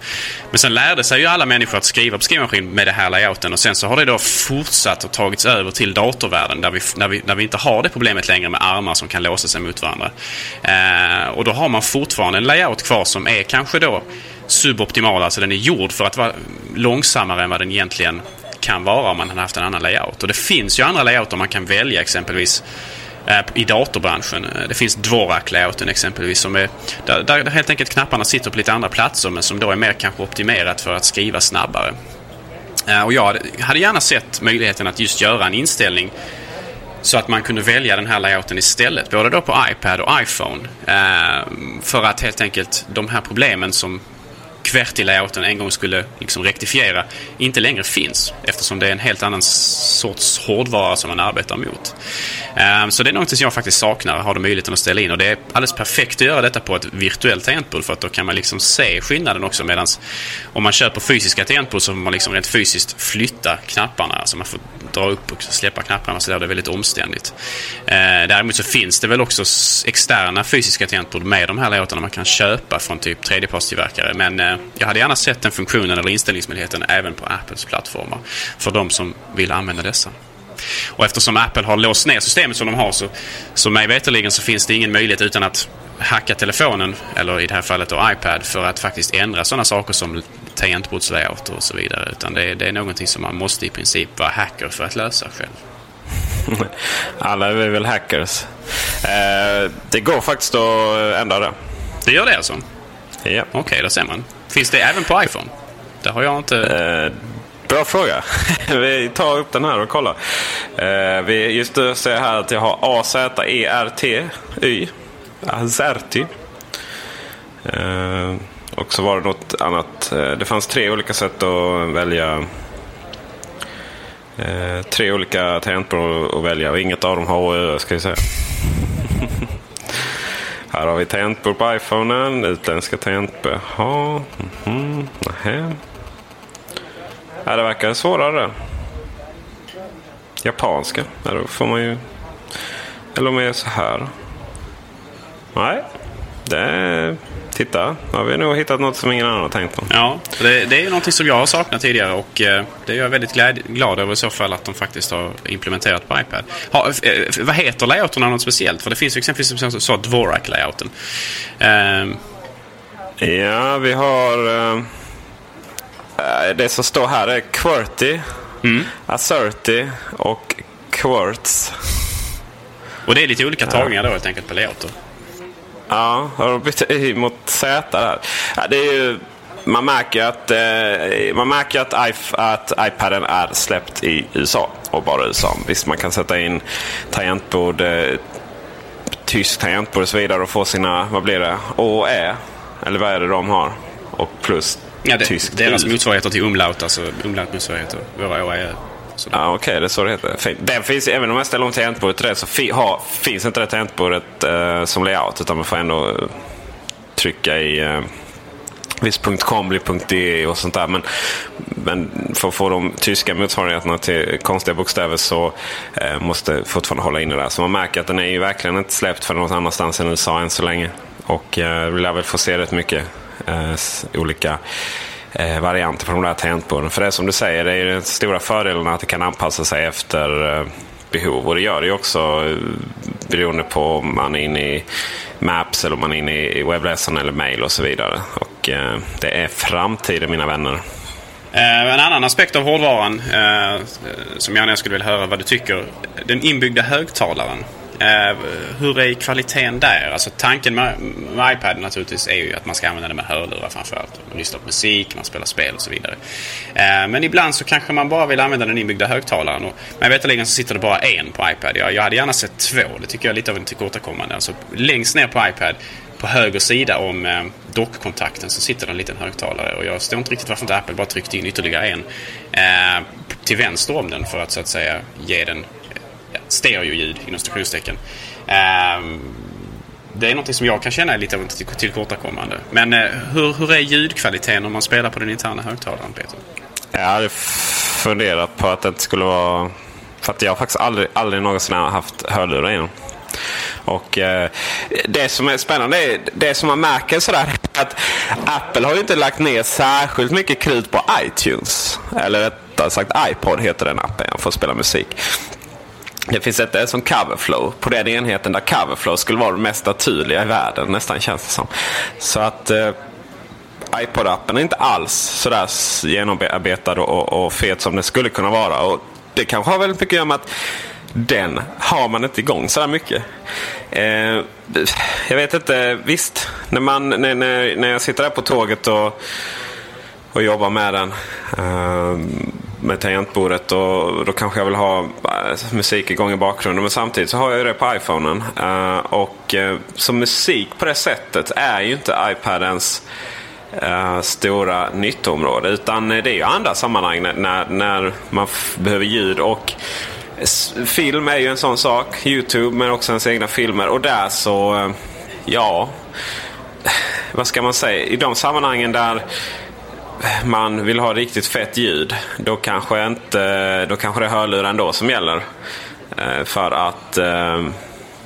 Men sen lärde sig ju alla människor att skriva på skrivmaskin med det här layouten och sen så har det då fortsatt och tagits över till datorvärlden där vi, när, vi, när vi inte har det problemet längre med armar som kan låsa sig mot varandra. Eh, och då har man fortfarande en layout kvar som är kanske då suboptimal, alltså den är gjord för att vara långsammare än vad den egentligen kan vara om man hade haft en annan layout. Och det finns ju andra layouter man kan välja exempelvis eh, i datorbranschen. Eh, det finns Dvorak-layouten exempelvis som är, där, där helt enkelt knapparna sitter på lite andra platser men som då är mer kanske optimerat för att skriva snabbare. Eh, och jag hade gärna sett möjligheten att just göra en inställning så att man kunde välja den här layouten istället, både då på iPad och iPhone. Ehm, för att helt enkelt de här problemen som QWERTY-layouten en gång skulle liksom rektifiera inte längre finns eftersom det är en helt annan sorts hårdvara som man arbetar mot. Ehm, så det är något som jag faktiskt saknar, har du möjligheten att ställa in. Och det är alldeles perfekt att göra detta på ett virtuellt tangentbord för att då kan man liksom se skillnaden också. Medan om man köper fysiska tangentbord så får man liksom rent fysiskt flytta knapparna. Alltså man får dra upp och släppa knapparna så där det är väldigt omständigt. Ehm, däremot så finns det väl också externa fysiska tangentbord med de här låtarna man kan köpa från typ tredjepartstillverkare. Men jag hade gärna sett den funktionen eller inställningsmöjligheten även på Apples plattformar för de som vill använda dessa. Och eftersom Apple har låst ner systemet som de har så, så mig veterligen så finns det ingen möjlighet utan att hacka telefonen, eller i det här fallet då iPad, för att faktiskt ändra sådana saker som tangentbordslayout och så vidare. Utan det, det är någonting som man måste i princip vara hacker för att lösa själv. Alla är väl hackers. Eh, det går faktiskt att ändra det. Det gör det alltså? Ja. Okej, okay, då ser man. Finns det även på iPhone? Det har jag inte... Eh, bra fråga. vi tar upp den här och kollar. Eh, vi just nu ser jag här att jag har AZERTY. Azerty. Eh, och så var det något annat. Eh, det fanns tre olika sätt att välja. Eh, tre olika tangentbord att välja och inget av dem har OÖ ska jag säga. Här har vi tangentbord på iPhonen. Utländska tangentbord. Jaha. Mm -hmm. Ja, det verkar svårare. Japanska. Ja, då får man ju... Eller om jag gör så här. Nej. Det. Titta, har vi nog hittat något som ingen annan har tänkt på. Ja, det, det är någonting som jag har saknat tidigare och eh, det är jag väldigt glad, glad över i så fall att de faktiskt har implementerat på iPad. Ha, eh, vad heter layouterna något speciellt? För det finns ju exempelvis som så Dvorak-layouten. Eh. Ja, vi har... Det som står här är QWERTY, mm. Asserty och Quartz. Och det är lite olika tagningar då helt enkelt på layouter? Ja, har de bytt i mot Z där. Ja, det är ju, man märker att, eh, man märker att, att iPaden är släppt i USA och bara USA. Visst, man kan sätta in tangentbord, eh, tysk tangentbord och så vidare och få sina, vad blir det, Å Ä? Eller vad är det de har? Och plus ja, det, tysk Deras motsvarigheter till umlaut, alltså umlaut-motsvarigheter. Våra Å är Okej, okay, det är så det heter. Den finns, även om jag ställer om tangentbordet till det så fi, ha, finns inte det tangentbordet eh, som layout. Utan man får ändå eh, trycka i eh, viss.com blir .de och sånt där. Men, men för att få de tyska motsvarigheterna till konstiga bokstäver så eh, måste fortfarande hålla inne där. Så man märker att den är ju verkligen inte släppt för något annanstans än USA än så länge. Och eh, vi lär väl få se rätt mycket eh, olika eh, varianter på de där tangentborden. För det är som du säger, det är den stora fördelen att det kan anpassa sig efter eh, behov. Och det gör det ju också eh, beroende på om man är inne i Maps eller om man är inne i webbläsaren eller mail och så vidare. Och eh, det är framtiden mina vänner. Eh, en annan aspekt av hårdvaran eh, som jag gärna skulle vilja höra vad du tycker. Den inbyggda högtalaren. Eh, hur är kvaliteten där? Alltså tanken med, med iPad naturligtvis är ju att man ska använda den med hörlurar framförallt. Man lyssnar på musik, man spelar spel och så vidare. Eh, men ibland så kanske man bara vill använda den inbyggda högtalaren. Och, men veterligen så sitter det bara en på iPad. Jag, jag hade gärna sett två. Det tycker jag är lite av en tillkortakommande. Alltså längst ner på iPad på höger sida om eh, dockkontakten så sitter det en liten högtalare. Och jag förstår inte riktigt varför inte Apple bara tryckte in ytterligare en eh, till vänster om den för att så att säga ge den stereoljud inom stationstecken. Ehm, det är något som jag kan känna är lite av ett tillkortakommande. Men eh, hur, hur är ljudkvaliteten om man spelar på den interna högtalaren, Peter? Jag hade funderat på att det inte skulle vara... För att jag har faktiskt aldrig, aldrig någonsin haft hörlurar innan. Och eh, Det som är spännande är det som man märker sådär att Apple har ju inte lagt ner särskilt mycket krut på iTunes. Eller rättare sagt iPod heter den appen för att spela musik. Det finns ett som Coverflow på den enheten där Coverflow skulle vara det mest naturliga i världen nästan känns det som. Så att eh, iPod-appen är inte alls sådär genomarbetad och, och fet som den skulle kunna vara. Och det kanske har väldigt mycket att göra med att den har man inte igång sådär mycket. Eh, jag vet inte, visst. När, man, när, när jag sitter där på tåget och, och jobbar med den. Eh, med tangentbordet och då kanske jag vill ha eh, musik igång i bakgrunden. Men samtidigt så har jag ju det på iPhonen. Eh, och eh, så musik på det sättet är ju inte iPadens stora nyttoområde. Utan det är ju andra sammanhang när, när, när man behöver ljud. och Film är ju en sån sak. Youtube men också ens egna filmer. Och där så, ja. Vad ska man säga? I de sammanhangen där man vill ha riktigt fett ljud. Då kanske, inte, då kanske det är hörlurar ändå som gäller. Eh, för att eh,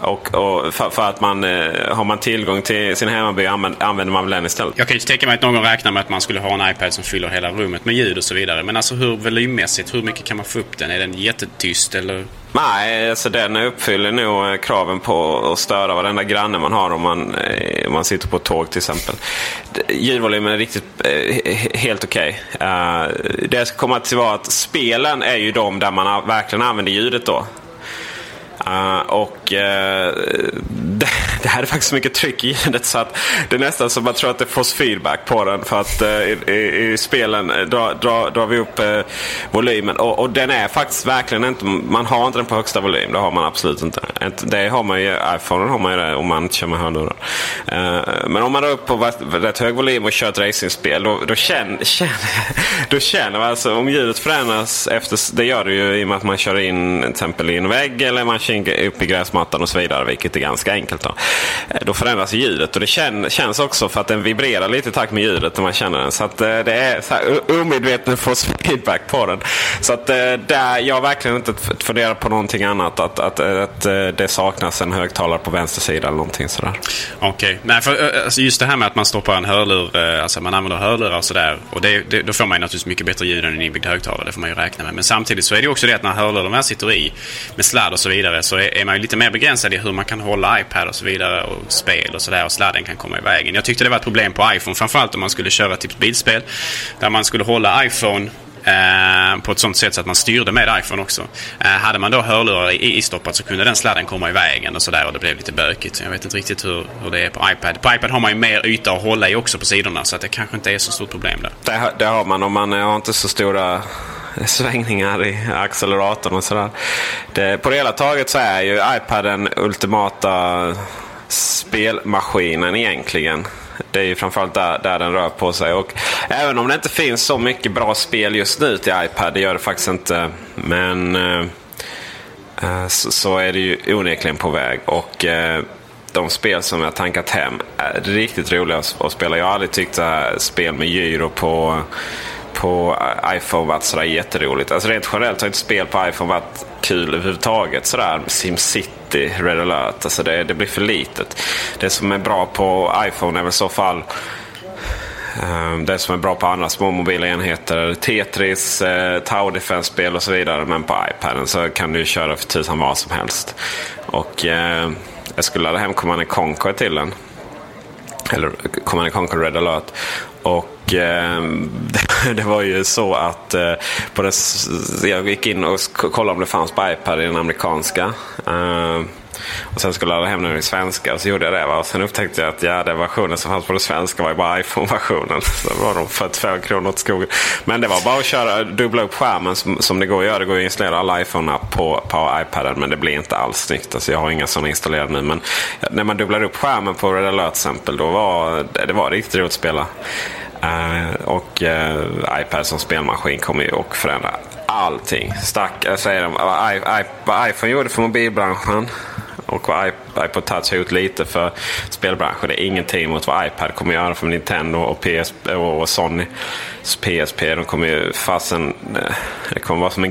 och, och för, för att man eh, har man tillgång till sin hemmaby använder, man väl den istället. Jag kan ju tänka mig att någon räknar med att man skulle ha en iPad som fyller hela rummet med ljud och så vidare. Men alltså hur volymmässigt, hur mycket kan man få upp den? Är den jättetyst eller? Nej, alltså den uppfyller nog eh, kraven på att störa varenda granne man har om man, eh, om man sitter på ett tåg till exempel. Ljudvolymen är riktigt he- helt okej. Eh, det jag ska komma till var att spelen är ju de där man verkligen använder ljudet då. Uh, och uh, det, det här är faktiskt så mycket tryck i ljudet så att det är nästan som man tror att det får feedback på den. För att uh, i, i, i spelen drar dra, dra vi upp uh, volymen. Och, och den är faktiskt verkligen inte, man har inte den på högsta volym. Det har man absolut inte. Det har man ju, iPhone har man ju det om man inte kör med hörlurar. Uh, men om man drar upp på rätt- rätt hög volym och kör ett racingspel då, då känner, känner, då känner man alltså om ljudet förändras efter, det gör det ju i och med att man kör in till exempel i en vägg eller man kör in upp i gräsmattan och så vidare, vilket är ganska enkelt. Då, eh, då förändras ljudet och det kän, känns också för att den vibrerar lite i takt med ljudet när man känner den. Så att eh, det är så här, omedveten får feedback på den. Så att eh, där, jag har verkligen inte funderat på någonting annat. Att, att, eh, att eh, det saknas en högtalare på vänster sida eller någonting sådär. Okej. Nej, för alltså just det här med att man stoppar en hörlur, alltså man använder hörlurar och sådär. Och det, det, då får man ju naturligtvis mycket bättre ljud än en inbyggd högtalare. Det får man ju räkna med. Men samtidigt så är det också det att när hörlurarna sitter i med sladd och så vidare så är, är man ju lite mer begränsad i hur man kan hålla iPad och så vidare och spel och sådär och sladden kan komma i vägen. Jag tyckte det var ett problem på iPhone, framförallt om man skulle köra typ bilspel. Där man skulle hålla iPhone Eh, på ett sånt sätt så att man styrde med iPhone också. Eh, hade man då hörlurar i, istoppat så kunde den sladden komma i vägen och sådär och det blev lite bökigt. Jag vet inte riktigt hur, hur det är på iPad. På iPad har man ju mer yta att hålla i också på sidorna så att det kanske inte är så stort problem där. Det, har- det har man om man har inte så stora svängningar i acceleratorn och sådär. Det, på det hela taget så är ju iPad den ultimata spelmaskinen egentligen. Det är ju framförallt där, där den rör på sig. Och även om det inte finns så mycket bra spel just nu till iPad, det gör det faktiskt inte. Men eh, eh så, så är det ju onekligen på väg. Och eh, de spel som jag tankat hem är riktigt roliga att, att spela. Jag har aldrig tyckt att här spel med gyro på, på iPhone varit sådär jätteroligt. Alltså rent generellt har inte spel på iPhone varit kul överhuvudtaget. Sådär SimCity, Red alert. Alltså det, det blir för litet. Det som är bra på iPhone är väl i så fall ehm, det som är bra på andra små mobila enheter. Tetris, eh, Tower Defense-spel och så vidare. Men på iPaden så kan du köra för tusan vad som helst. Och eh, jag skulle ladda hem Command Conquer till den. Eller Command Conquer Red alert. Och eh, det, var ju så att eh, på det, jag gick in och kollade om det fanns på iPad i den amerikanska. Eh, och sen skulle jag ladda hem den i svenska och så gjorde jag det. Va? Och sen upptäckte jag att ja, den versionen som fanns på den svenska var ju bara iPhone-versionen. Så var de 45 kronor åt skogen. Men det var bara att köra, dubbla upp skärmen som, som det går att göra. Det går att installera alla iPhone-app på, på iPaden men det blir inte alls snyggt. Alltså, jag har inga sådana installerade nu. Men när man dubblar upp skärmen på Red Alert till exempel, då var det, det var riktigt roligt att spela. Uh, och uh, iPad som spelmaskin kommer ju att förändra allting. Stack, jag säger de, i- i- vad iPhone gjorde för mobilbranschen och vad iPod Touch har gjort lite för spelbranschen. Är ingenting mot vad iPad kommer göra för Nintendo och, PS, och Sony. PSP. De kommer ju fasen... Eh, det kommer vara som en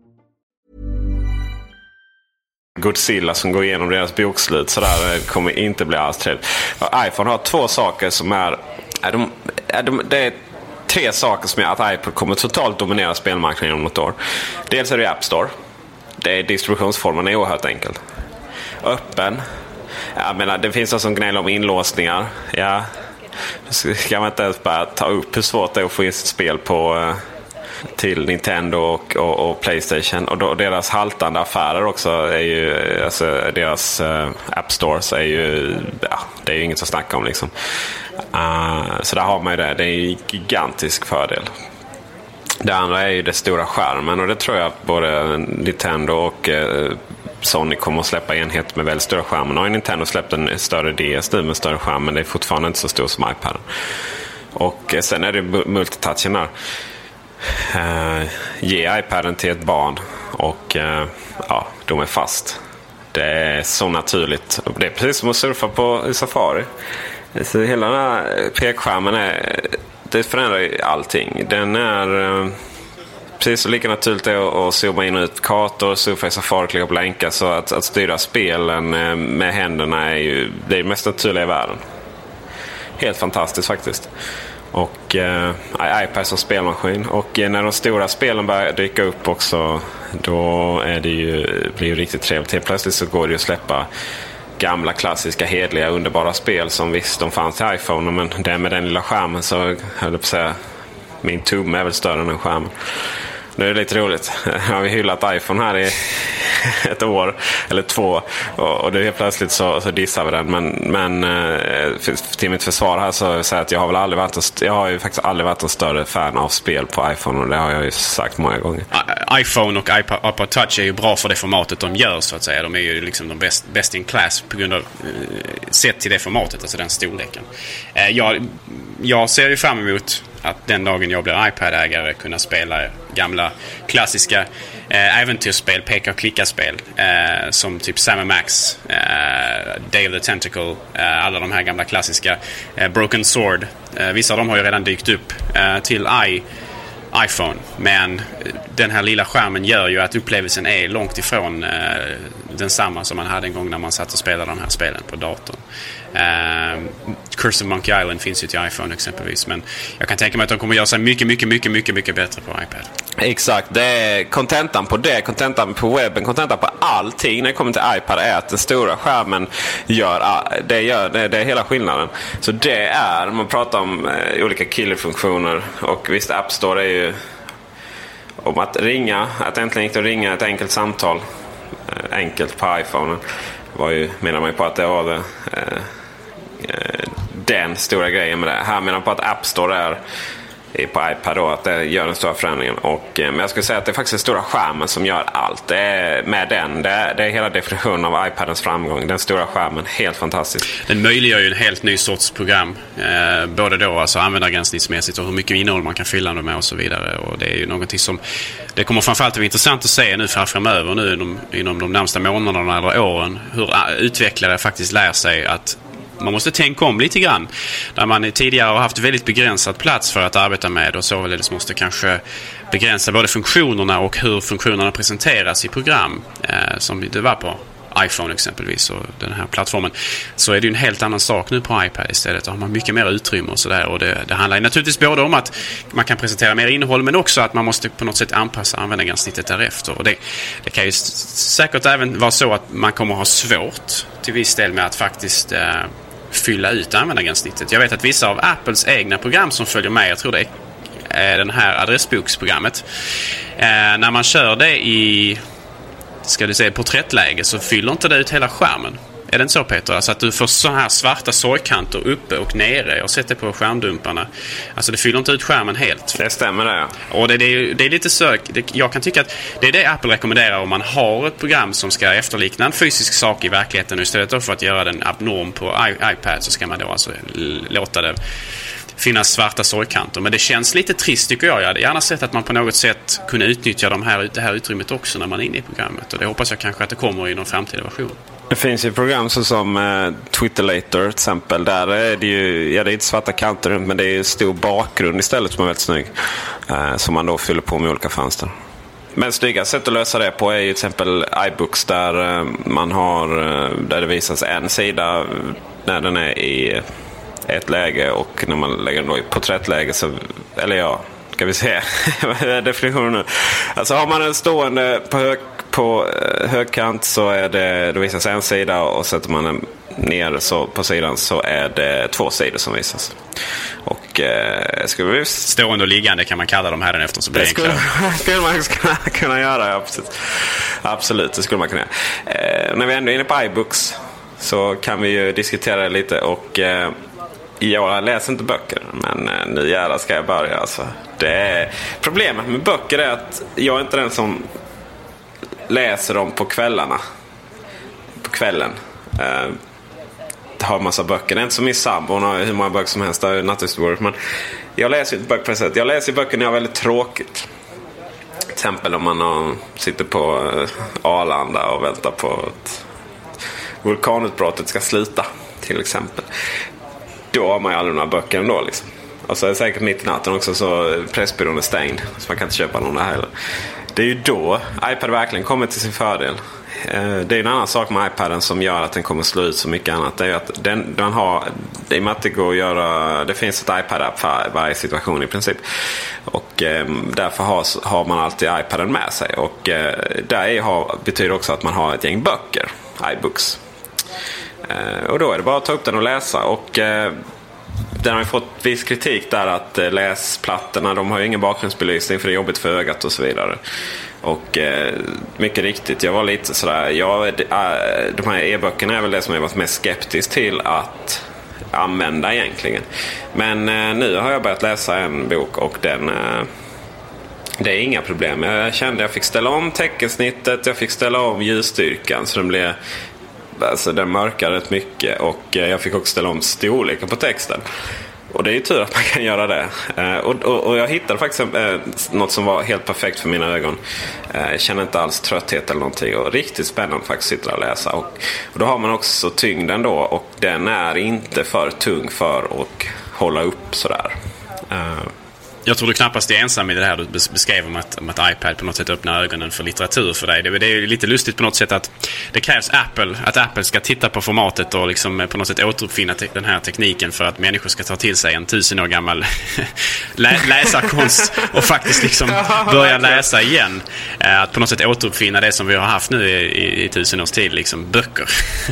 Godzilla som går igenom deras bokslut. Sådär, det kommer inte bli alls trevligt. iPhone har två saker som är... är, de, är de, det är tre saker som gör att iPod kommer totalt dominera spelmarknaden om något år. Dels är det App Store. Det är distributionsformen är oerhört enkel. Öppen. Jag menar, det finns de som gnäller om inlåsningar. Ja, ska man inte ens bara ta upp hur svårt det är att få in sitt spel på eh, till Nintendo och, och, och Playstation. Och då, deras haltande affärer också är ju, alltså deras uh, App Stores är ju, ja, det är ju inget att snacka om liksom. Uh, så där har man ju det. Det är en gigantisk fördel. Det andra är ju den stora skärmen och det tror jag att både Nintendo och uh, Sony kommer att släppa enhet med väldigt stora skärmar. Nu har ju Nintendo släppt en större DS nu med större skärm men det är fortfarande inte så stor som iPad. Och sen är det multitouchen där eh, ge iPaden till ett barn och eh, ja, de är fast. Det är så naturligt. Det är precis som att surfa på Safari. Så hela den här pekskärmen är, det förändrar allting. Den är eh, precis lika naturligt är att zooma in och ut kartor, surfa i Safari, klicka på länkar. Så att, att styra spelen eh, med händerna är ju det, är det mest naturliga i världen. Helt fantastiskt faktiskt. Och eh, iPad som spelmaskin. Och eh, när de stora spelen börjar dyka upp också. Då är det ju, blir det riktigt trevligt. Helt plötsligt så går det ju att släppa gamla klassiska hedliga underbara spel som visst de fanns till iPhone. Men det med den lilla skärmen så höll jag på att säga. Min tumme är väl större än den skärmen. Nu är det lite roligt. Jag har hyllat iPhone här i ett år eller två. Och, nu helt plötsligt så, så dissar vi den. Men, men eh, för, till mitt försvar här så vill jag säga att jag har väl aldrig varit en, jag har ju faktiskt aldrig varit en större fan av spel på iPhone. Och det har jag ju sagt många gånger. Eh, iPhone och iPod, iPod Touch är ju bra för det formatet de gör så att säga. De är ju liksom de bäst best in class på grund av eh, sett till det formatet, alltså den storleken. Jag, jag ser ju fram emot att den dagen jag blir iPad-ägare kunna spela gamla klassiska eh, äventyrsspel, peka och klicka-spel. Eh, som typ Sam Max, eh, Day of the Tentacle, eh, alla de här gamla klassiska. Eh, Broken Sword. Eh, vissa av dem har ju redan dykt upp eh, till i iPhone. Men eh, den här lilla skärmen gör ju att upplevelsen är långt ifrån eh, densamma som man hade en gång när man satt och spelade de här spelen på datorn. Uh, Curse of Monkey Island finns ju till iPhone exempelvis. Men jag kan tänka mig att de kommer göra sig mycket, mycket, mycket, mycket, mycket bättre på iPad. Exakt. Det är kontentan på det, kontentan på webben, kontentan på allting när det kommer till iPad är att den stora skärmen gör ah, det, gör, det, det är hela skillnaden. Så det är, man pratar om eh, olika killerfunktioner och visst App Store är ju om att ringa, att äntligen gick det att ringa ett enkelt samtal Eh, enkelt på iPhone. var ju, menar man ju på att det var det, eh, eh, den stora grejen med det. Här menar man på att App Store är på iPad då, att det gör den stora förändringen. Och, eh, men jag skulle säga att det är faktiskt den stora skärmen som gör allt. Det är, med den, det är, det är hela definitionen av iPadens framgång. Den stora skärmen, helt fantastisk. Den möjliggör ju en helt ny sorts program. Eh, både då alltså användargränssnittsmässigt och hur mycket innehåll man kan fylla dem med och så vidare. Och det är ju någonting som det kommer framförallt att vara intressant att se nu framöver nu inom, inom de närmsta månaderna eller åren. Hur eh, utvecklare faktiskt lär sig att man måste tänka om lite grann. Där man tidigare har haft väldigt begränsad plats för att arbeta med och således måste kanske begränsa både funktionerna och hur funktionerna presenteras i program. Eh, som det var på iPhone exempelvis och den här plattformen. Så är det ju en helt annan sak nu på iPad istället. Då har man mycket mer utrymme och sådär. Och det, det handlar naturligtvis både om att man kan presentera mer innehåll men också att man måste på något sätt anpassa användargränssnittet därefter. Och det, det kan ju säkert även vara så att man kommer ha svårt till viss del med att faktiskt eh, fylla ut användargränssnittet. Jag vet att vissa av Apples egna program som följer med, jag tror det är det här adressboksprogrammet. Eh, när man kör det i ska du säga, porträttläge så fyller inte det ut hela skärmen. Är det inte så Peter? Alltså att du får så här svarta sorgkanter uppe och nere. Jag har sett det på skärmdumparna. Alltså det fyller inte ut skärmen helt. Det stämmer det. Och det, det, det är lite sök. jag kan tycka att det är det Apple rekommenderar om man har ett program som ska efterlikna en fysisk sak i verkligheten. Och istället för att göra den abnorm på iPad så ska man då alltså låta det finnas svarta sorgkanter. Men det känns lite trist tycker jag. Jag hade gärna sett att man på något sätt kunde utnyttja de här, det här utrymmet också när man är inne i programmet. Och det hoppas jag kanske att det kommer i någon framtida version. Det finns ju program som eh, Twitterlator till exempel. Där är det ju, ja det är inte svarta kanter runt men det är stor bakgrund istället som är väldigt snygg. Eh, som man då fyller på med olika fönster. Men snygga sätt att lösa det på är ju till exempel iBooks där eh, man har eh, där det visas en sida när den är i ett läge och när man lägger den då i porträttläge så, eller ja, ska vi se. Definitionen? Alltså har man en stående på, hög, på eh, högkant så är det, då visas en sida och sätter man den ner så, på sidan så är det två sidor som visas. Och eh, skulle vi... Stående och liggande kan man kalla dem här efter så blir det skulle, skulle man kunna, kunna göra. Ja, precis. Absolut, det skulle man kunna göra. Eh, när vi ändå är inne på iBooks så kan vi ju diskutera det lite. och eh, jag läser inte böcker, men eh, nu jävlar ska jag börja. Alltså. Det är, problemet med böcker är att jag är inte den som läser dem på kvällarna. På kvällen. Eh, uh, har en massa böcker. Det är inte som min sambo. Hon har hur många böcker som helst. Det är nattduksbordet. Men jag läser inte böcker på det sättet. Jag läser böcker när jag har väldigt tråkigt. Till exempel om man sitter på eh, Arlanda och väntar på att vulkanutbrottet ska sluta. Till exempel då har man ju aldrig några böcker ändå. Liksom. Alltså, och så är det säkert mitt i natten också så Pressbyrån är stängd. Så man kan inte köpa någon där heller. Det är ju då iPad verkligen kommer till sin fördel. Eh, det är en annan sak med iPaden som gör att den kommer slå ut så mycket annat. Det är att den, den har, i och med att det går att göra, det finns ett iPad-app för varje situation i princip. Och eh, därför har, har man alltid iPaden med sig. Och eh, det har, betyder också att man har ett gäng böcker, iBooks. Eh, och då är det bara att ta upp den och läsa. Och eh, den har ju fått viss kritik där att eh, läsplattorna de har ju ingen bakgrundsbelysning för det är jobbigt för ögat och så vidare. Och eh, mycket riktigt, jag var lite sådär, jag, de här e-böckerna är väl det som jag varit mest skeptisk till att använda egentligen. Men eh, nu har jag börjat läsa en bok och den eh, det är inga problem. Jag kände att jag fick ställa om teckensnittet, jag fick ställa om ljusstyrkan så den blev Alltså den mörkar rätt mycket och eh, jag fick också ställa om storleken på texten. Och det är ju tur att man kan göra det. Eh, och, och, och jag hittade faktiskt eh, något som var helt perfekt för mina ögon. Eh, jag känner inte alls trötthet eller någonting. Och riktigt spännande faktiskt att sitta och läsa. Och, och då har man också tyngden då. Och den är inte för tung för att hålla upp sådär. Eh, jag tror du knappast är ensam i det här du beskrev om att, om att iPad på något sätt öppnar ögonen för litteratur för dig. Det, det är lite lustigt på något sätt att det krävs Apple, att Apple ska titta på formatet och liksom på något sätt återuppfinna den här tekniken för att människor ska ta till sig en tusen år gammal lä läsarkonst och faktiskt liksom börja läsa igen. Eh, att på något sätt återuppfinna det som vi har haft nu i, i, i tusen års tid, liksom böcker.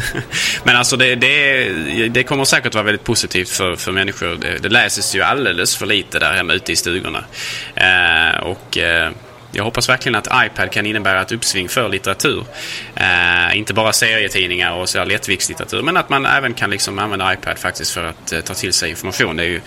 Men alltså det, det, det, kommer säkert vara väldigt positivt för, för människor. Det, det läses ju alldeles för lite där hemma ute i stugorna. Eh, och eh, jag hoppas verkligen att iPad kan innebära ett uppsving för litteratur. Eh, inte bara serietidningar och lättviktslitteratur men att man även kan liksom använda iPad faktiskt för att eh, ta till sig information. Det är, ju,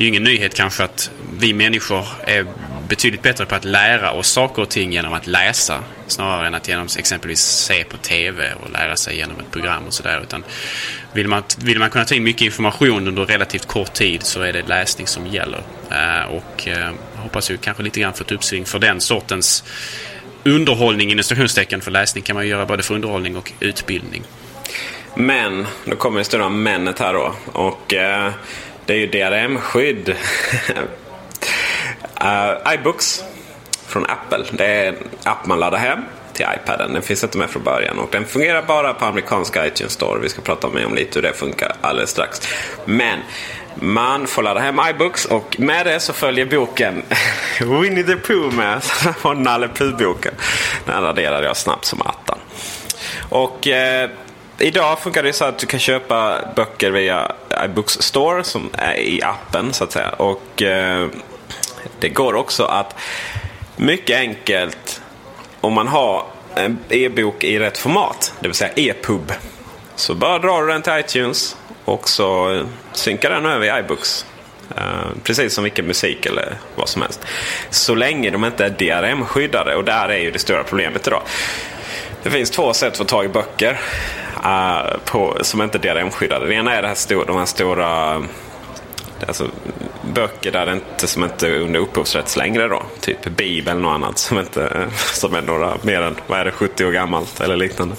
det är ju ingen nyhet kanske att vi människor är betydligt bättre på att lära oss saker och ting genom att läsa snarare än att genom exempelvis se på TV och lära sig genom ett program och sådär. vill man, vill man kunna ta in mycket information under relativt kort tid så är det läsning som gäller. Eh, och eh, hoppas ju kanske lite grann få ett uppsving för den sortens underhållning inom stationstecken. För läsning kan man ju göra både för underhållning och utbildning. Men, då kommer det stora männet här då. Och eh, det är ju DRM-skydd. uh, eh, iBooks från Apple. Det är en app man laddar hem till iPaden. Den finns inte med från början och den fungerar bara på amerikanska iTunes Store. Vi ska prata mer om lite hur det funkar alldeles strax. Men man får ladda hem iBooks och med det så följer boken Winnie the Pooh med. och Nalle Puh-boken. Den raderade jag snabbt som attan. Och eh, idag funkar det så att du kan köpa böcker via iBooks Store som är i appen så att säga. Och eh, det går också att mycket enkelt om man har en e-bok i rätt format, det vill säga e-pub. Så bara drar du den till iTunes och så synkar den över i iBooks. Uh, precis som vilken musik eller vad som helst. Så länge de inte är DRM-skyddade och där är ju det stora problemet idag. Det finns två sätt att få tag i böcker uh, på, som inte är DRM-skyddade. Det ena är det här stora, de här stora eh, alltså, böcker där det inte, som inte är under upphovsrätt längre. Då. Typ Bibeln och annat som, inte, eh, som är några mer än vad är det, 70 år gammalt eller liknande.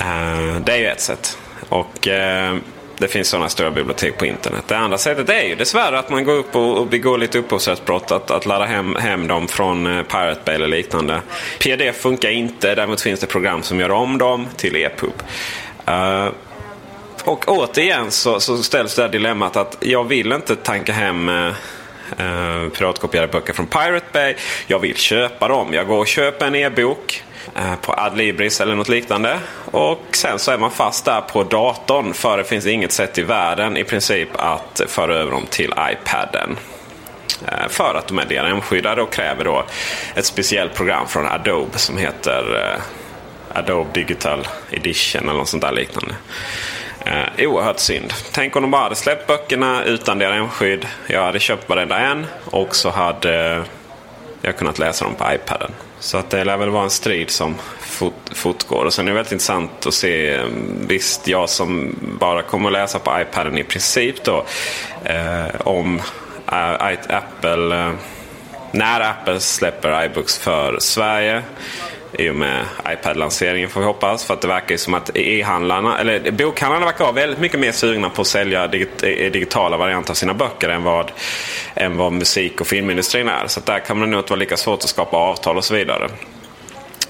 Uh, det är ju ett sätt. Och uh, det finns sådana stora bibliotek på internet. Det andra sättet är ju dessvärre att man går upp och, och begår lite upphovsrättsbrott. Att, att ladda hem, hem dem från eh, Pirate Bay eller liknande. PDF funkar inte. Däremot finns det program som gör om dem till EPUB. Uh, och återigen så, så ställs det här dilemmat att jag vill inte tanka hem eh, eh, piratkopierade böcker från Pirate Bay. Jag vill köpa dem. Jag går och köper en e-bok eh, på Adlibris eller något liknande. Och sen så är man fast där på datorn för det finns inget sätt i världen i princip att föra över dem till iPaden. Eh, för att de är DRM-skyddade och kräver då ett speciellt program från Adobe som heter eh, Adobe Digital Edition eller något sånt där liknande. Eh, oerhört synd. Tänk om de bara hade släppt böckerna utan DRM-skydd. Jag hade köpt varenda en och så hade eh, jag kunnat läsa dem på iPaden. Så att det lär väl vara en strid som fot fortgår. Och sen är det väldigt intressant att se. Eh, visst, jag som bara kommer läsa på iPaden i princip då. Eh, om eh, Apple... När Apple släpper iBooks för Sverige i och med iPad-lanseringen får vi hoppas. För att det verkar ju som att e-handlarna, eller bokhandlarna verkar vara väldigt mycket mer sugna på att sälja digit eh, digitala varianter av sina böcker än vad, än vad musik och filmindustrin är. Så där kan det nog inte vara lika svårt att skapa avtal och så vidare.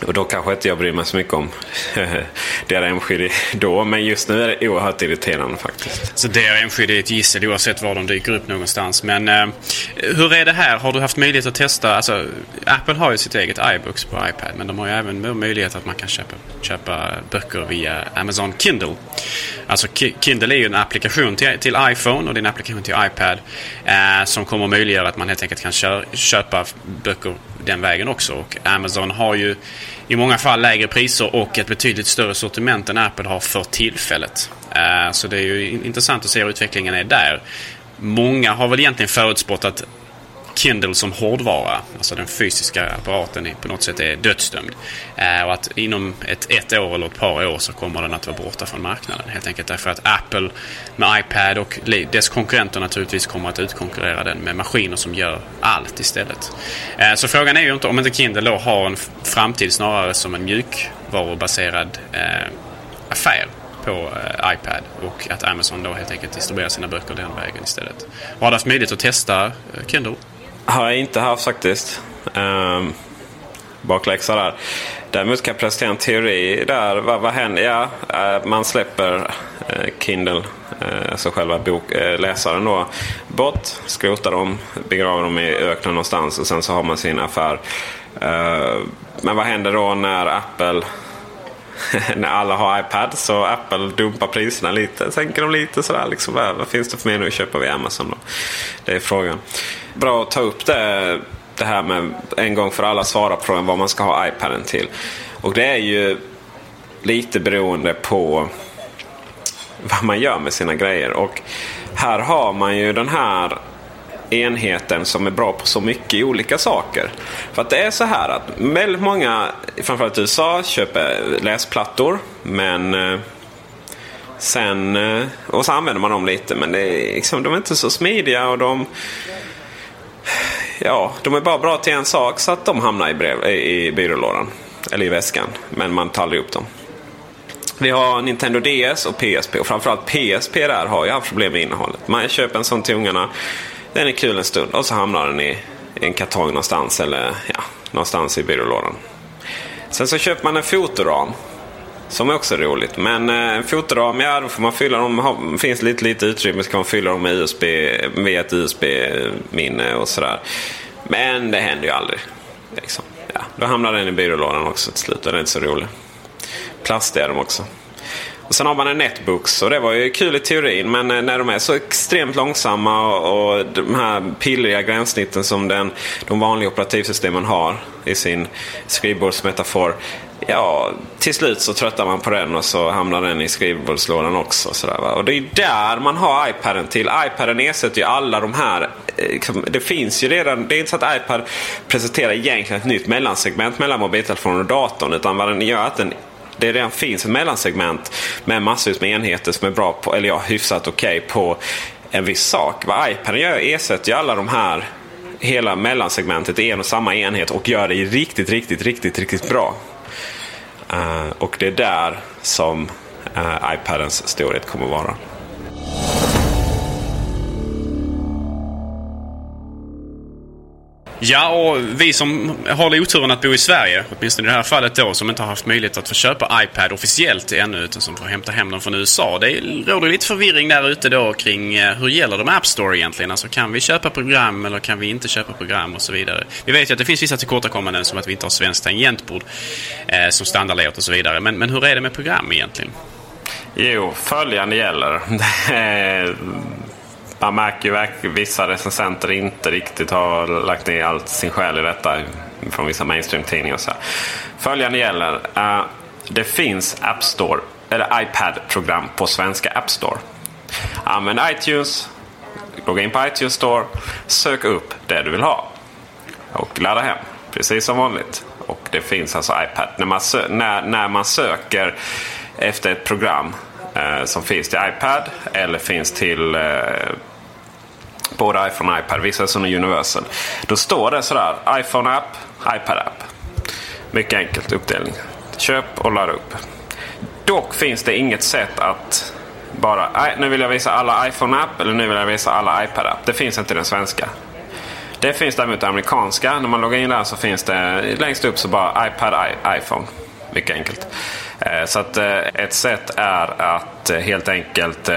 Och då kanske inte jag bryr mig så mycket om DRM-skydd då. Men just nu är det oerhört irriterande faktiskt. Så DRM-skydd är ett gissel oavsett var de dyker upp någonstans. Men eh, hur är det här? Har du haft möjlighet att testa? Alltså, Apple har ju sitt eget iBooks på iPad. Men de har ju även möjlighet att man kan köpa, köpa böcker via Amazon Kindle. Alltså Kindle är ju en applikation till, till iPhone och det är en applikation till iPad. Eh, som kommer att möjliggöra att man helt enkelt kan köpa böcker den vägen också. Och Amazon har ju i många fall lägre priser och ett betydligt större sortiment än Apple har för tillfället. Eh, så det är ju intressant att se hur utvecklingen är där. Många har väl egentligen förutspått att Kindle som hårdvara, alltså den fysiska apparaten på något sätt är dödsdömd. Eh, och att inom ett, ett år eller ett par år så kommer den att vara borta från marknaden. Helt enkelt därför att Apple med iPad och dess konkurrenter naturligtvis kommer att utkonkurrera den med maskiner som gör allt istället. Eh, så frågan är ju inte om inte Kindle då har en framtid snarare som en mjukvarubaserad eh, affär på iPad och att Amazon då helt enkelt distribuerar sina böcker den vägen istället. Och har du haft möjlighet att testa Kindle? Har jag inte haft faktiskt. Um, bakläxa där. Däremot kan jag presentera en teori där. Vad, vad händer? Ja, eh, man släpper eh, Kindle, eh, alltså själva bok, läsaren då, bort. Skrotar dem, begraver dem i öknen någonstans och sen så har man sin affär. men vad händer då när Apple när alla har iPad så Apple dumpar priserna lite. Sänker de lite sådär. Liksom, vad finns det för mening att köpa via Amazon då? Det är frågan. Bra att ta upp det. det här med en gång för alla svara på frågan vad man ska ha iPaden till. Och det är ju lite beroende på vad man gör med sina grejer. Och här har man ju den här enheten som är bra på så mycket olika saker. För att det är så här att väldigt många, framförallt i USA, köper läsplattor. Men eh, sen, eh, och så använder man dem lite. Men det är liksom, de är inte så smidiga och de Ja, de är bara bra till en sak så att de hamnar i, brev, i byrålådan. Eller i väskan. Men man tar aldrig upp dem. Vi har Nintendo DS och PSP. Och framförallt PSP där har ju haft problem med innehållet. Man köper en sån till ungarna. Den är kul en stund och så hamnar den i, i en kartong någonstans. Eller ja, någonstans i byrålådan. Sen så köper man en fotoram. Som är också roligt. Men eh, en fotoram, ja då får man fylla dem. Det finns lite, lite utrymme så kan man fylla dem med USB, via ett USB-minne och sådär. Men det händer ju aldrig. Liksom. Ja, då hamnar den i byrålådan också till slut. och Den är inte så rolig. Plastiga är de också. Och sen har man en Netbooks och det var ju kul i teorin men eh, när de är så extremt långsamma och, och de här pillriga gränssnitten som den, de vanliga operativsystemen har i sin skrivbordsmetafor. Ja, till slut så tröttar man på den och så hamnar den i skrivbordslådan också. Sådär, va? Och det är där man har iPaden till. iPaden ersätter ju alla de här. Eh, liksom, det finns ju redan. Det är inte så att iPad presenterar egentligen ett nytt mellansegment mellan mobiltelefonen och datorn. Utan vad den gör är att den det redan finns ett mellansegment med massvis med enheter som är bra på, eller ja, hyfsat okej okay på en viss sak. Vad iPaden gör ersätter ju alla de här hela mellansegmentet i en och samma enhet och gör det riktigt, riktigt, riktigt, riktigt bra. Uh, och det är där som uh, iPadens storhet kommer att vara. Ja, och vi som har oturen att bo i Sverige, åtminstone i det här fallet då, som inte har haft möjlighet att få köpa iPad officiellt ännu, utan som får hämta hem den från USA. Det råder lite förvirring där ute då kring eh, hur gäller de App Store egentligen? Alltså kan vi köpa program eller kan vi inte köpa program och så vidare. Vi vet ju att det finns vissa tillkortakommanden som att vi inte har svenskt tangentbord eh, som standardlayout och så vidare. Men, men hur är det med program egentligen? Jo, följande gäller. man märker ju att vissa recensenter inte riktigt har lagt ner allt sin själ i detta. Från vissa mainstream-tidningar. Följande gäller. Uh, det finns App Store, eller iPad-program på svenska App Store. Använd iTunes. Logga in på iTunes Store. Sök upp det du vill ha. Och ladda hem. Precis som vanligt. Och det finns alltså iPad. När man, när, när man söker efter ett program Eh, som finns till iPad eller finns till eh, både iPhone och iPad. Vissa är sådana Universal. Då står det sådär iPhone app, iPad app. Mycket enkelt uppdelning. Köp och ladda upp. Dock finns det inget sätt att bara nu vill jag visa alla iPhone app eller nu vill jag visa alla iPad app. Det finns inte i den svenska. Det finns däremot den amerikanska. När man loggar in där så finns det längst upp så bara iPad, iPhone. Mycket enkelt. Eh, så att eh, ett sätt är att eh, helt enkelt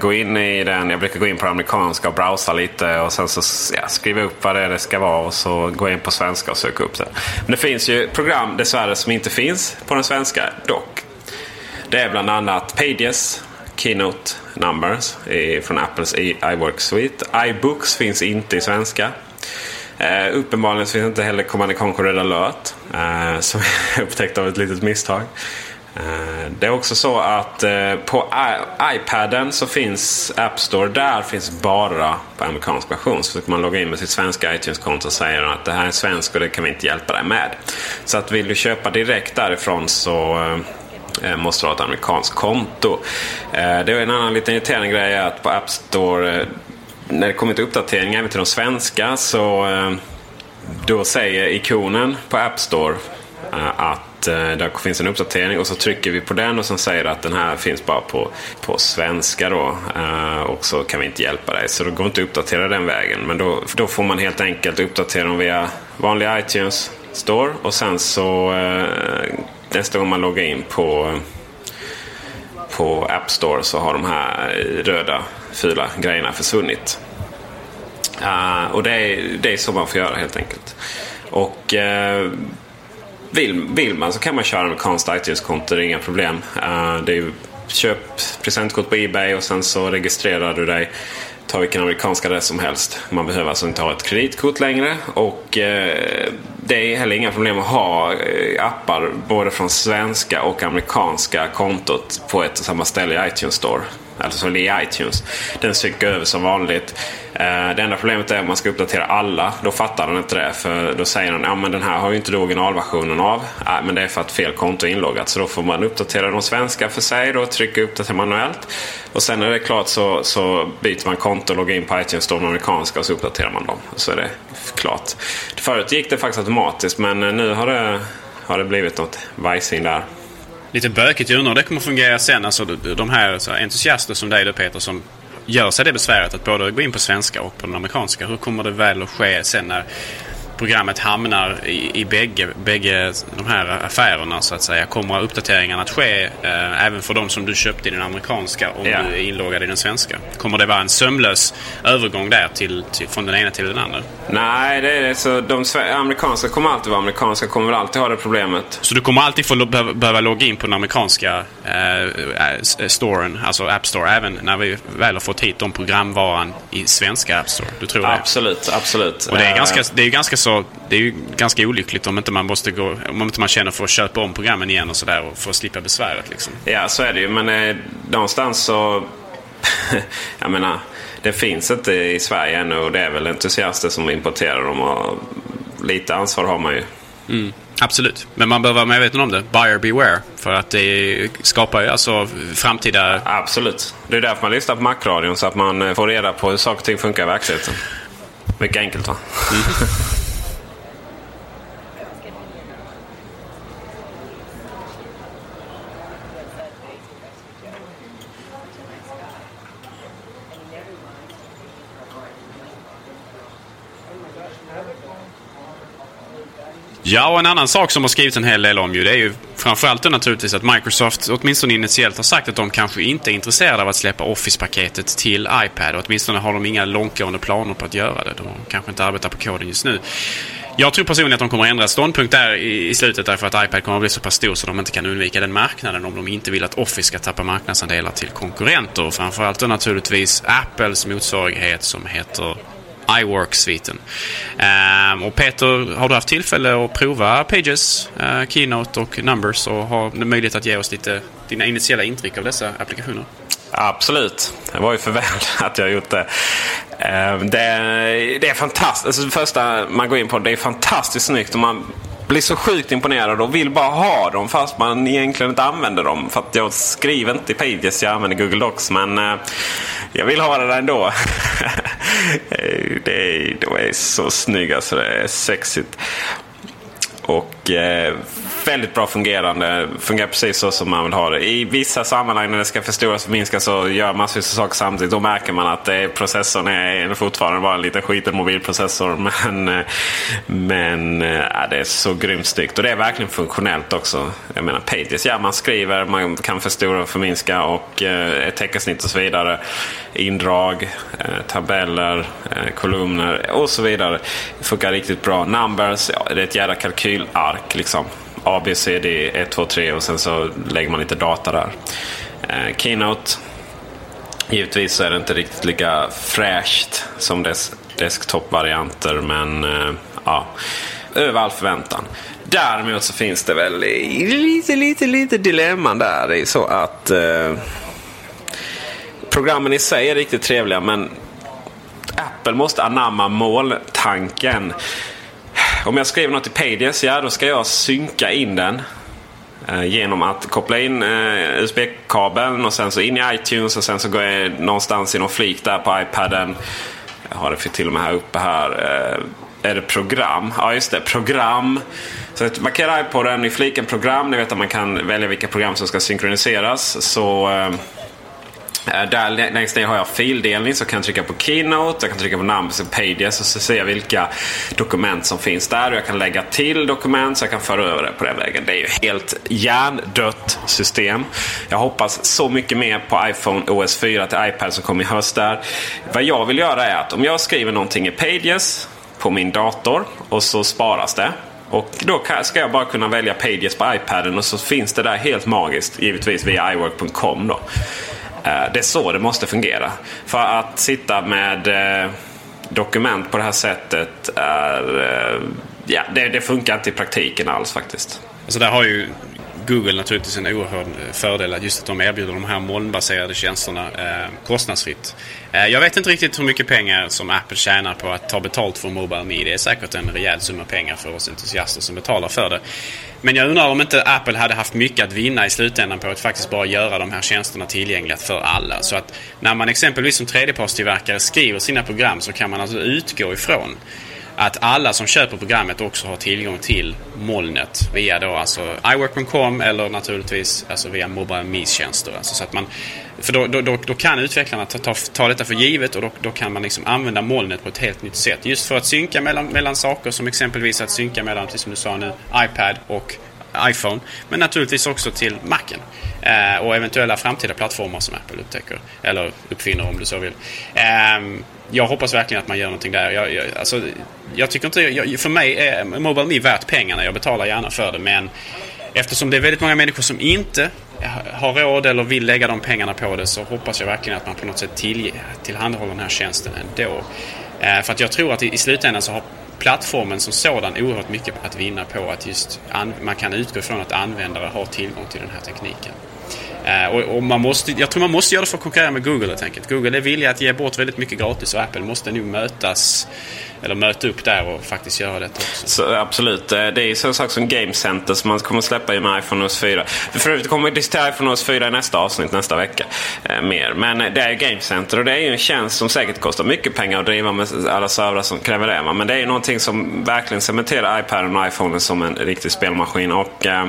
gå in i den. Jag brukar gå in på amerikanska och browsa lite och sen så ja, skriva upp vad det är det ska vara och så gå in på svenska och söka upp det. Men det finns ju program dessvärre som inte finns på den svenska dock. Det är bland annat Pages, Keynote Numbers från Apples iWork Suite. iBooks finns inte i svenska. Uh, uppenbarligen finns inte heller Command Conquer Red Alert. Uh, som jag upptäckte av ett litet misstag. Eh, det är också så att eh, på iPaden så finns App Store. Där finns bara på amerikansk version. Så försöker man logga in med sitt svenska iTunes-konto och säger att det här är svensk och det kan vi inte hjälpa dig med. Så att vill du köpa direkt därifrån så eh, måste du ha ett amerikanskt konto. Det är en annan liten irriterande grej att på App Store när det kommer till uppdateringar även till de svenska så då säger ikonen på App Store att eh, där finns en uppdatering och så trycker vi på den och så säger att den här finns bara på, på svenska då. Eh, och så kan vi inte hjälpa dig. Så då går inte att uppdatera den vägen. Men då, då får man helt enkelt uppdatera dem via vanlig iTunes Store. Och sen så eh, nästa gång man loggar in på på App Store så har de här röda fula grejerna försvunnit. Uh, och det är, det är så man får göra helt enkelt. Och uh, vill, vill man så kan man köra med konst iTunes-konto, det är inga problem. Uh, det är köp presentkort på Ebay och sen så registrerar du dig ta vilken amerikansk adress som helst. Man behöver alltså inte ha ett kreditkort längre. Och eh, det är heller inga problem att ha eh, appar både från svenska och amerikanska kontot på ett och samma ställe i iTunes Store. Alltså i iTunes. Den synkar över som vanligt. Eh, det enda problemet är om man ska uppdatera alla. Då fattar den inte det. För då säger den att ja, den här har ju inte du originalversionen av. Nej, men det är för att fel konto är inloggat. Så då får man uppdatera de svenska för sig. Då trycka uppdatera manuellt. Och sen när det är klart så, så byter man konto och loggar in på iTunes Store amerikanska och så uppdaterar man dem. Så är det klart. Förut gick det faktiskt automatiskt men eh, nu har det, har det blivit något vajsing där. Lite bökigt. Jag undrar hur det kommer fungera sen. Alltså, de här så entusiaster som dig Peter som gör sig det besväret att både gå in på svenska och på den amerikanska. Hur kommer det väl att ske sen när programmet hamnar i, i bägge, bägge de här affärerna så att säga. Kommer uppdateringarna att ske eh, även för de som du köpte i den amerikanska om ja. du är inloggad i den svenska? Kommer det vara en sömlös övergång där till, till från den ena till den andra? Nej, det är det. Så de amerikanska kommer alltid vara amerikanska. Kommer väl alltid ha det problemet. Så du kommer alltid få behöva, logga in på den amerikanska eh, storen, alltså App Store, även när vi väl har fått hit de programvaran i svenska App Store? Du tror absolut, det? Absolut, Och det är ganska, det är ganska så, det är ju ganska olyckligt om inte man måste gå, om inte man känner för att köpa om programmen igen och sådär för att slippa besväret liksom. Ja, så är det ju. Men eh, någonstans så, jag menar, det finns inte i Sverige ännu och det är väl entusiaster som importerar dem och lite ansvar har man ju. Mm. Absolut, men man behöver vara medveten om det. Buyer beware. För att det skapar ju alltså framtida... Absolut. Det är därför man lyssnar på Macradion så att man eh, får reda på hur saker och ting funkar i verkligheten. Mycket enkelt va? Mm. Ja, och en annan sak som har skrivits en hel del om ju, det är ju framförallt då naturligtvis att Microsoft åtminstone initiellt har sagt att de kanske inte är intresserade av att släppa Office-paketet till iPad. Och åtminstone har de inga långtgående planer på att göra det. De kanske inte arbetar på koden just nu. Jag tror personligen att de kommer att ändra ståndpunkt där i, i slutet därför att iPad kommer att bli så pass stor så de inte kan undvika den marknaden om de inte vill att Office ska tappa marknadsandelar till konkurrenter. Framförallt då naturligtvis Apples motsvarighet som heter iWork-sviten. Um, ehm, och Peter, har du haft tillfälle att prova Pages, uh, Keynote och Numbers och har möjlighet att ge oss lite dina initiala intryck av dessa applikationer? Absolut. Det var ju för väl att jag gjort det. Det, det, det är fantastiskt. Alltså det första man går in på det är fantastiskt snyggt. Och man blir så sjukt imponerad och vill bara ha dem fast man egentligen inte använder dem. För att jag skriver inte i Pages, jag använder Google Docs. Men eh, jag vill ha det där ändå. det, är, de är så snygga så det är sexigt. Och eh, väldigt bra fungerande. Fungerar precis så som man vill ha det. I vissa sammanhang när det ska förstoras och minskas gör man massvis av saker samtidigt. Då märker man att eh, processorn är fortfarande bara en liten skiten mobilprocessor. Men, eh, men eh, det är så grymt snyggt. Och det är verkligen funktionellt också. Jag menar Pages, ja man skriver, man kan förstora och förminska och eh, teckensnitt och så vidare. Indrag, eh, tabeller, eh, kolumner och så vidare. Det funkar riktigt bra. Numbers, ja, det är ett jävla kalkylark liksom. A, B, C, D, 1, 2, 3 och sen så lägger man lite data där. Eh, Keynote. Givetvis så är det inte riktigt lika fräscht som dess desktop-varianter men eh, ja, över all förväntan. Däremot så finns det väl lite, lite, lite dilemman där. Det är så att eh, programmen i sig är riktigt trevliga men Apple måste anamma måltanken om jag skriver något i Pages, ja då ska jag synka in den. Eh, genom att koppla in eh, USB-kabeln och sen så in i iTunes och sen så går jag någonstans i någon flik där på iPaden. Jag har det för till och med här uppe här. Eh, är det program? Ja just det, program. Så att markera iPoden i fliken program. Ni vet att man kan välja vilka program som ska synkroniseras. Så Eh, Eh, där längst ner har jag fildelning så kan jag trycka på Keynote, jag kan trycka på Numbers och Pages och så ser jag vilka dokument som finns där. Och jag kan lägga till dokument så jag kan föra över det på den vägen. Det är ju helt hjärndött system. Jag hoppas så mycket mer på iPhone OS 4 till iPad som kommer i höst där. Vad jag vill göra är att om jag skriver någonting i Pages på min dator och så sparas det. Och då ska jag bara kunna välja Pages på iPaden och så finns det där helt magiskt. Givetvis via iWork.com då. Eh, det är så det måste fungera. För att sitta med eh, dokument på det här sättet är... Eh, ja, det, det funkar inte i praktiken alls faktiskt. Alltså där har ju Google naturligtvis en oerhörd eh, fördel just att de erbjuder de här molnbaserade tjänsterna eh, kostnadsfritt. Eh, jag vet inte riktigt hur mycket pengar som Apple tjänar på att ta betalt för Mobile Me. Det är säkert en rejäl summa pengar för oss entusiaster som betalar för det. Men jag undrar om inte Apple hade haft mycket att vinna i slutändan på att faktiskt bara göra de här tjänsterna tillgängliga för alla. Så att när man exempelvis som tredjepartstillverkare skriver sina program så kan man alltså utgå ifrån att alla som köper programmet också har tillgång till molnet via då alltså iWork.com eller naturligtvis alltså via Mobile Me-tjänster. Alltså så att man, för då, då, då, då kan utvecklarna ta, ta, ta detta för givet och då, då kan man liksom använda molnet på ett helt nytt sätt. Just för att synka mellan, mellan saker som exempelvis att synka mellan, precis som du sa nu, iPad och iPhone. Men naturligtvis också till Macen. Eh, och eventuella framtida plattformar som Apple upptäcker. Eller uppfinner om du så vill. Eh, jag hoppas verkligen att man gör någonting där. Jag, jag, alltså, jag tycker inte... Jag, för mig är Mobile Me värt pengarna. Jag betalar gärna för det. Men eftersom det är väldigt många människor som inte har råd eller vill lägga de pengarna på det så hoppas jag verkligen att man på något sätt till, tillhandahåller den här tjänsten ändå. Eh, för att jag tror att i, i slutändan så har plattformen som sådan oerhört mycket att vinna på att just man kan utgå från att användare har tillgång till den här tekniken. Uh, och, och, man måste, jag tror man måste göra det för att konkurrera med Google helt enkelt. Google är villiga att ge bort väldigt mycket gratis och Apple måste nog mötas eller möta upp där och faktiskt göra detta också. Så, absolut. Eh, det är ju sån sak som Game Center som man kommer släppa i med iPhone OS 4. För övrigt kommer vi diskutera iPhone OS 4 i nästa avsnitt nästa vecka. Eh, mer. Men eh, det är ju Game Center och det är ju en tjänst som säkert kostar mycket pengar att driva med alla servrar som kräver det. Men det är ju någonting som verkligen cementerar iPaden och iPhonen som en riktig spelmaskin. Och, eh,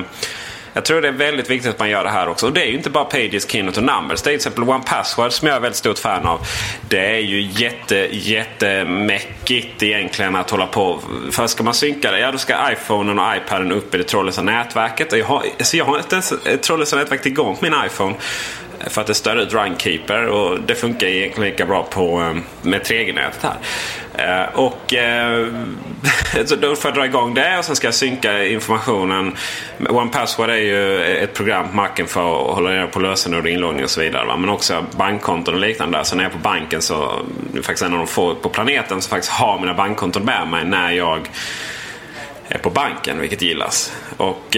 jag tror det är väldigt viktigt att man gör det här också. Och det är ju inte bara Pages, Keynote och Numbers. Det är till exempel One Password som jag är väldigt stort fan av. Det är ju jätte, jättemäckigt egentligen att hålla på. För ska man synka det, ja då ska iPhonen och iPaden upp i det trådlösa nätverket. Och jag har, så jag har inte ens trådlösa nätverket igång på min iPhone. För att det stör ut Runkeeper och det funkar egentligen lika bra på, eh, med 3G-nätet här. Eh, och eh, så då får jag dra igång det och sen ska jag synka informationen. One Password är ju ett program på macken för att hålla reda på lösenord och inloggning och så vidare. Va? Men också bankkonton och liknande. Så när jag är på banken så det är faktiskt en av de få på planeten som faktiskt har mina bankkonton med mig när jag är på banken, vilket gillas. Och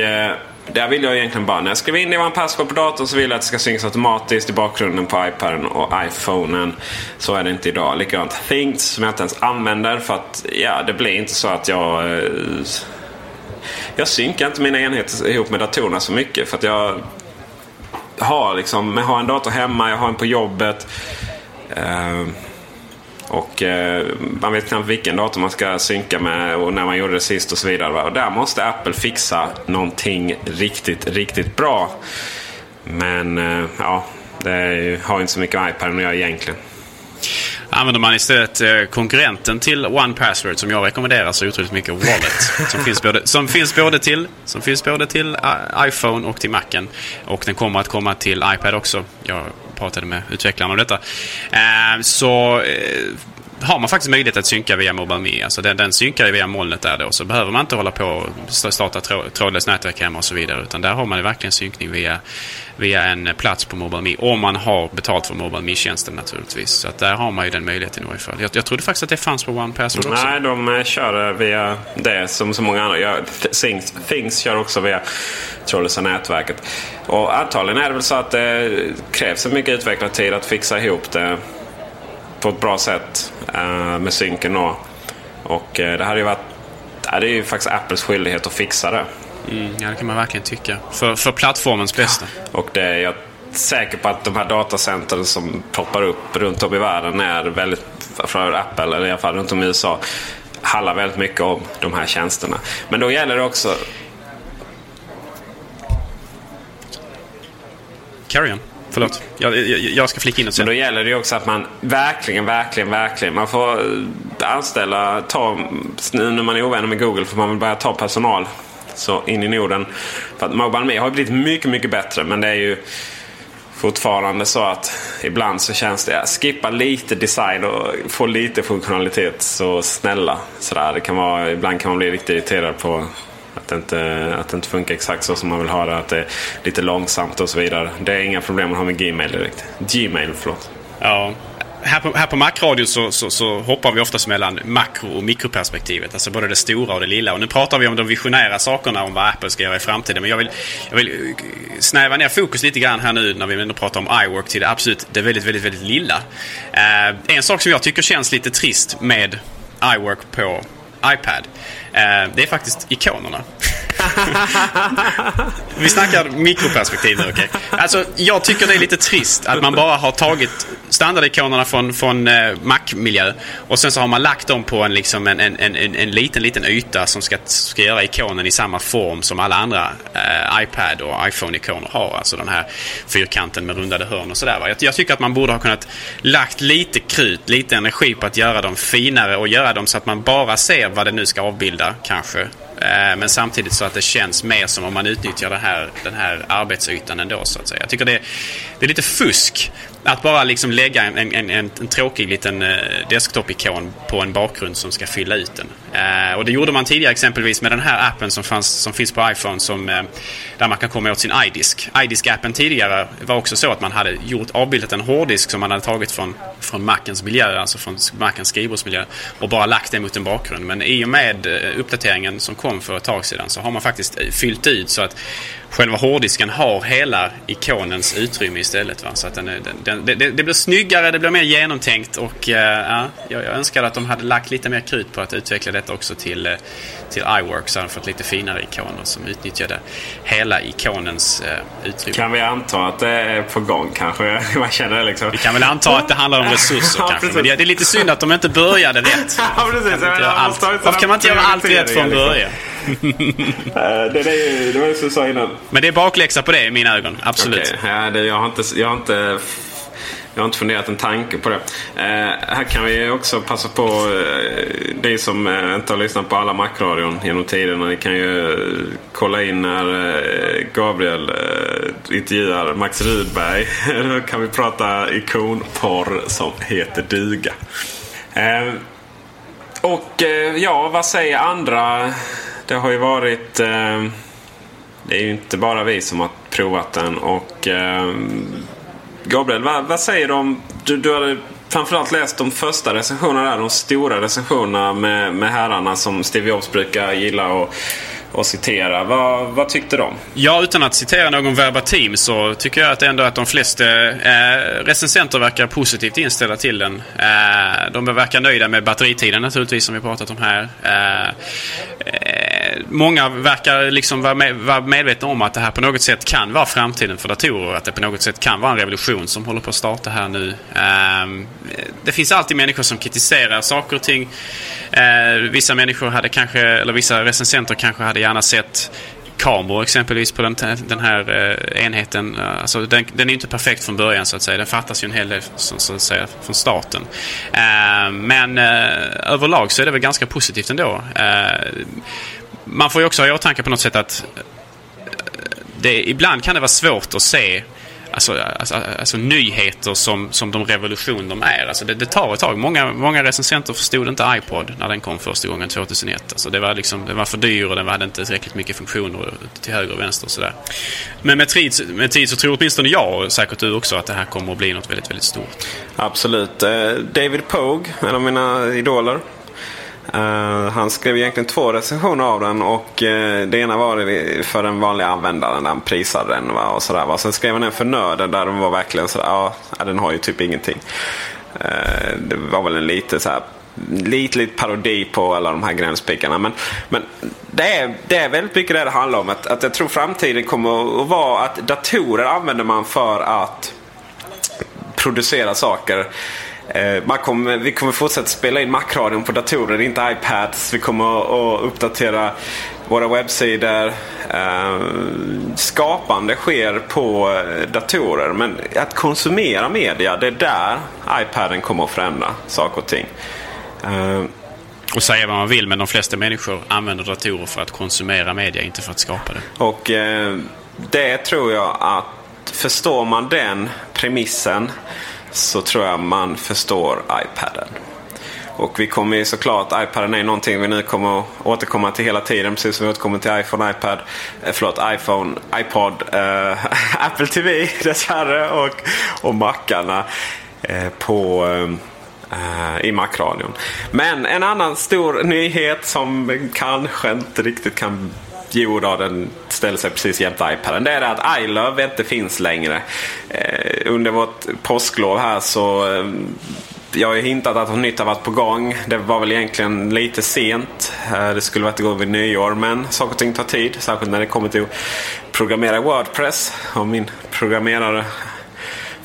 där vill jag egentligen bara, när jag skriver in det en password på datorn så vill jag att det ska synkas automatiskt i bakgrunden på iPaden och iPhonen. Så är det inte idag. Likadant Things som jag inte ens använder för att ja, det blir inte så att jag... Eh, jag synkar inte mina enheter ihop med datorerna så mycket för att jag har liksom, jag har en dator hemma, jag har en på jobbet. Uh, och eh, man vet knappt vilken dator man ska synka med och när man gjorde det sist och så vidare. Va? Och där måste Apple fixa någonting riktigt, riktigt bra. Men eh, ja, det har inte så mycket med iPaden att göra egentligen. Använder man istället eh, konkurrenten till One Password som jag rekommenderar så otroligt mycket Wallet. som, finns både, som, finns både till, som finns både till uh, iPhone och till Macen. Och den kommer att komma till iPad också. Jag pratade med utvecklarna om detta. Eh, så eh, har man faktiskt möjlighet att synka via Mobile Me. Alltså den, den synkar via molnet där då. Så behöver man inte hålla på och starta trådlöst nätverk hemma och så vidare. Utan där har man verkligen synkning via, via en plats på Mobile Me. Om man har betalt för Mobile Me-tjänsten naturligtvis. Så att där har man ju den möjligheten i varje fall. Jag, jag trodde faktiskt att det fanns på OnePassword också. Nej, de eh, kör eh, via det som så många andra Ja, Things, Things kör också via trådlösa nätverket. Och antagligen är det väl så att det krävs så mycket utvecklartid att fixa ihop det på ett bra sätt uh, med synken. Då. Och uh, det hade ju varit det är ju faktiskt Apples skyldighet att fixa det. Mm, ja, det kan man verkligen tycka. För, för plattformens bästa. Och det är jag säker på att de här datacentren som poppar upp runt om i världen är väldigt, för Apple, eller i alla fall runt om i USA, handlar väldigt mycket om de här tjänsterna. Men då gäller det också... Carry on. Förlåt. Jag, jag, jag ska flika in och säga. Men då gäller det ju också att man verkligen, verkligen, verkligen. Man får eh, anställa, ta, nu när man är ovänner med Google får man väl börja ta personal så in i Norden. För att Mobile Me har blivit mycket, mycket bättre. Men det är ju fortfarande så att ibland så känns det, skippa lite design och få lite funktionalitet. Så snälla. Sådär. Det kan vara, ibland kan man bli riktigt irriterad på att det, inte, att det inte funkar exakt så som man vill ha det. Att det är lite långsamt och så vidare. Det är inga problem att ha med Gmail direkt. Gmail, förlåt. Ja. Här på, här på Mac-radio så, så, så, hoppar vi oftast mellan makro och mikroperspektivet. Alltså både det stora och det lilla. Och nu pratar vi om de visionära sakerna om vad Apple ska göra i framtiden. Men jag vill, jag vill eh, snäva ner fokus lite grann här nu när vi ändå pratar om iWork till det absolut det väldigt, väldigt, väldigt lilla. Eh, en sak som jag tycker känns lite trist med iWork på iPad. Eh, det är faktiskt ikonerna. Vi snackar mikroperspektiv nu, okej? Okay? Alltså, jag tycker det är lite trist att man bara har tagit standardikonerna från, från eh, Mac-miljö och sen så har man lagt dem på en, liksom en, en, en, en liten, liten yta som ska, ska göra ikonen i samma form som alla andra eh, iPad och iPhone-ikoner har. Alltså den här fyrkanten med rundade hörn och sådär. Jag, jag tycker att man borde ha kunnat lagt lite krut, lite energi på att göra dem finare och göra dem så att man bara ser vad det nu ska avbilda kanske Eh, men samtidigt så att det känns mer som om man utnyttjar den här, den här arbetsytan ändå så att säga. Jag tycker det, det är lite fusk att bara liksom lägga en, en, en, en tråkig liten eh, desktop-ikon på en bakgrund som ska fylla ut den. Eh, och det gjorde man tidigare exempelvis med den här appen som, fanns, som finns på iPhone som, eh, där man kan komma åt sin iDisk. iDisk-appen tidigare var också så att man hade gjort, avbildat en hårddisk som man hade tagit från, från Macens miljö, alltså från Macens skrivbordsmiljö och bara lagt det mot en bakgrund. Men i och med eh, uppdateringen som kom för ett tag sedan så har man faktiskt eh, fyllt ut så att själva hårddisken har hela ikonens utrymme istället. Va? Så att den, den, den, det, det, blir snyggare, det blir mer genomtänkt och uh, ja, jag, jag önskar att de hade lagt lite mer krut på att utveckla detta också till, uh, till iWork så hade de fått lite finare ikoner som utnyttjade hela ikonens uh, utrymme. Kan vi anta att det är på gång kanske? Man känner liksom. Vi kan väl anta att det handlar om resurser ja, kanske. Men det, det, är lite synd att de inte började rätt. ja, precis. Varför kan man inte göra allt rätt från liksom. början? det, är ju, det var ju som du sa innan. Men det är bakläxa på det i mina ögon. Absolut. Okay. Ja, det, jag, har inte, jag, har inte, jag har inte funderat en tanke på det. Eh, här kan vi också passa på, eh, ni som eh, inte har lyssnat på alla Macradion genom tiderna. Ni kan ju eh, kolla in när eh, Gabriel eh, intervjuar Max Rydberg. Då kan vi prata ikonporr som heter duga. Eh, och eh, ja, vad säger andra? Det har ju varit... Eh, det är ju inte bara vi som har provat den. Och eh, Gabriel, vad, vad, säger du om... Du, du hade framförallt läst de första recensionerna där. De stora recensionerna med, med herrarna som Steve Jobs brukar gilla. Och, och citera. Vad, vad tyckte de? Ja, utan att citera någon verbatim så tycker jag att ändå att de flesta eh, recensenter verkar positivt inställda till den. Eh, de verkar nöjda med batteritiden naturligtvis som vi pratat om här. Eh, eh, många verkar liksom vara, med, vara medvetna om att det här på något sätt kan vara framtiden för datorer. Att det på något sätt kan vara en revolution som håller på att starta här nu. Eh, det finns alltid människor som kritiserar saker och ting. Eh, vissa människor hade kanske, eller vissa recensenter kanske hade gärna sett kameror exempelvis på den, den här eh, enheten. Alltså den, den, är inte perfekt från början så att säga. Den fattas ju en hel del så, så att säga, från starten. Eh, men eh, överlag så är det väl ganska positivt ändå. Eh, man får ju också ha i åtanke på något sätt att eh, det, ibland kan det vara svårt att se alltså, alltså, alltså, nyheter som, som de revolution de är. Alltså det, det, tar ett tag. Många, många recensenter förstod inte iPod när den kom första gången 2001. Alltså det var liksom, den var för dyr och den hade inte tillräckligt mycket funktioner till höger och vänster och sådär. Men med tid, med tid så tror åtminstone jag och säkert du också att det här kommer att bli något väldigt, väldigt stort. Absolut. Eh, David Pogue, en av mina idoler. Uh, han skrev egentligen två recensioner av den och uh, det ena var för den vanliga användaren där han prisade den. Va, och sådär, va. Sen skrev han en för nörden där den var verkligen sådär, ja den har ju typ ingenting. Uh, det var väl en lite så här lite, lite parodi på alla de här gränspickarna. Men, men det, är, det är väldigt mycket det det handlar om. Att, att jag tror framtiden kommer att vara att datorer använder man för att producera saker. Eh, man kommer, vi kommer fortsätta spela in Macradion på datorer, inte iPads. Vi kommer att uppdatera våra webbsidor. Eh, skapande sker på eh, datorer. Men att konsumera media, det är där iPaden kommer att förändra saker och ting. Och säga vad man vill, men de flesta människor använder datorer för att konsumera media, inte för att skapa det. Och det tror jag att förstår man den premissen så tror jag man förstår iPaden. Och vi kommer ju såklart, iPaden är någonting vi nu kommer återkomma till hela tiden. Precis som vi återkommer till iPhone, iPad, eh, förlåt, iPhone, iPod, eh, Apple TV dessvärre och, och Macarna eh, på eh, i Macradion. Men en annan stor nyhet som kanske inte riktigt kan Jo då, den ställer sig precis jämte iPaden. Det är det att iLove inte finns längre. Eh, under vårt påsklov här så eh, jag har ju hintat att något nytt har varit på gång. Det var väl egentligen lite sent. Eh, det skulle varit igång vid nyår men saker och ting tar tid. Särskilt när det kommer till att programmera Wordpress. Och min programmerare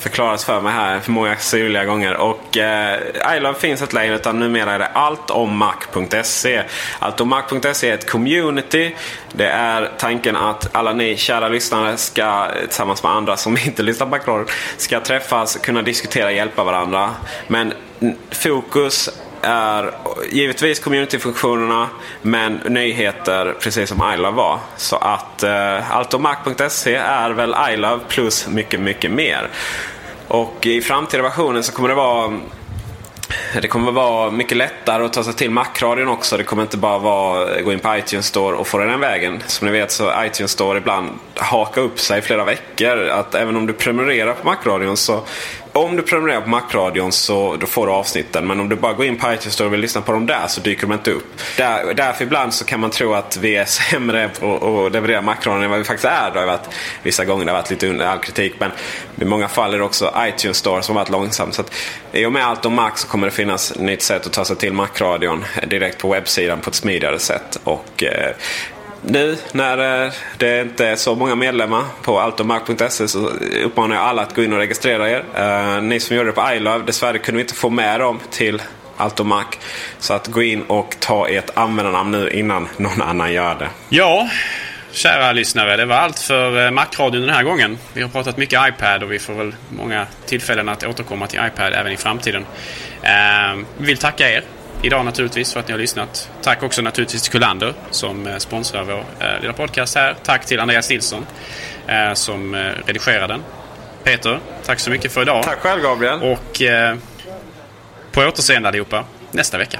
förklaras för mig här för många syrliga gånger. Och eh, iLove finns inte längre utan numera är det alltommac.se. Alltommac.se är ett community. Det är tanken att alla ni kära lyssnare ska tillsammans med andra som inte lyssnar på Macradion ska träffas, kunna diskutera och hjälpa varandra. Men fokus är givetvis communityfunktionerna men nyheter precis som iLove var. Så att eh, alltomac.se är väl iLove plus mycket, mycket mer. Och i framtida versioner så kommer det vara det kommer vara mycket lättare att ta sig till Macradion också. Det kommer inte bara vara gå in på iTunes Store och få den vägen. Som ni vet så iTunes Store ibland hakar upp sig i flera veckor. Att även om du prenumererar på Macradion så om du prenumererar på Macradion så då får du avsnitten. Men om du bara går in på iTunes Store och vill lyssna på dem där så dyker de inte upp. Där, därför ibland så kan man tro att vi är sämre på att leverera Macradion än vad vi faktiskt är. Då. har varit, vissa gånger det har varit lite under all kritik. Men i många fall är det också iTunes Store som har varit långsam. Så att, I och med allt om Mac så kommer det finnas ett nytt sätt att ta sig till Macradion eh, direkt på webbsidan på ett smidigare sätt. Och eh, nu när eh, det inte är så många medlemmar på altomark.se så uppmanar jag alla att gå in och registrera er. Eh, ni som gjorde det på iLove, dessvärre kunde vi inte få med dem till Altomac. Så att gå in och ta ert användarnamn nu innan någon annan gör det. Ja, kära lyssnare. Det var allt för eh, Macradion den här gången. Vi har pratat mycket iPad och vi får väl många tillfällen att återkomma till iPad även i framtiden. Vi vill tacka er idag naturligtvis för att ni har lyssnat. Tack också naturligtvis till Kullander som eh, sponsrar vår eh, lilla podcast här. Tack till Andreas Nilsson eh, som redigerar den. Peter, tack så mycket för idag. Tack själv Gabriel. Och eh, på återseende allihopa nästa vecka.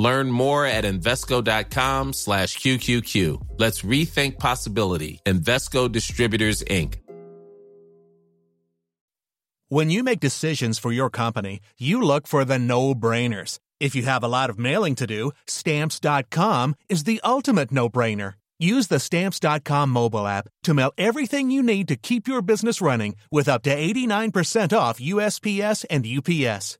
Learn more at Invesco.com slash QQQ. Let's rethink possibility. Investco Distributors, Inc. When you make decisions for your company, you look for the no-brainers. If you have a lot of mailing to do, stamps.com is the ultimate no-brainer. Use the stamps.com mobile app to mail everything you need to keep your business running with up to 89% off USPS and UPS.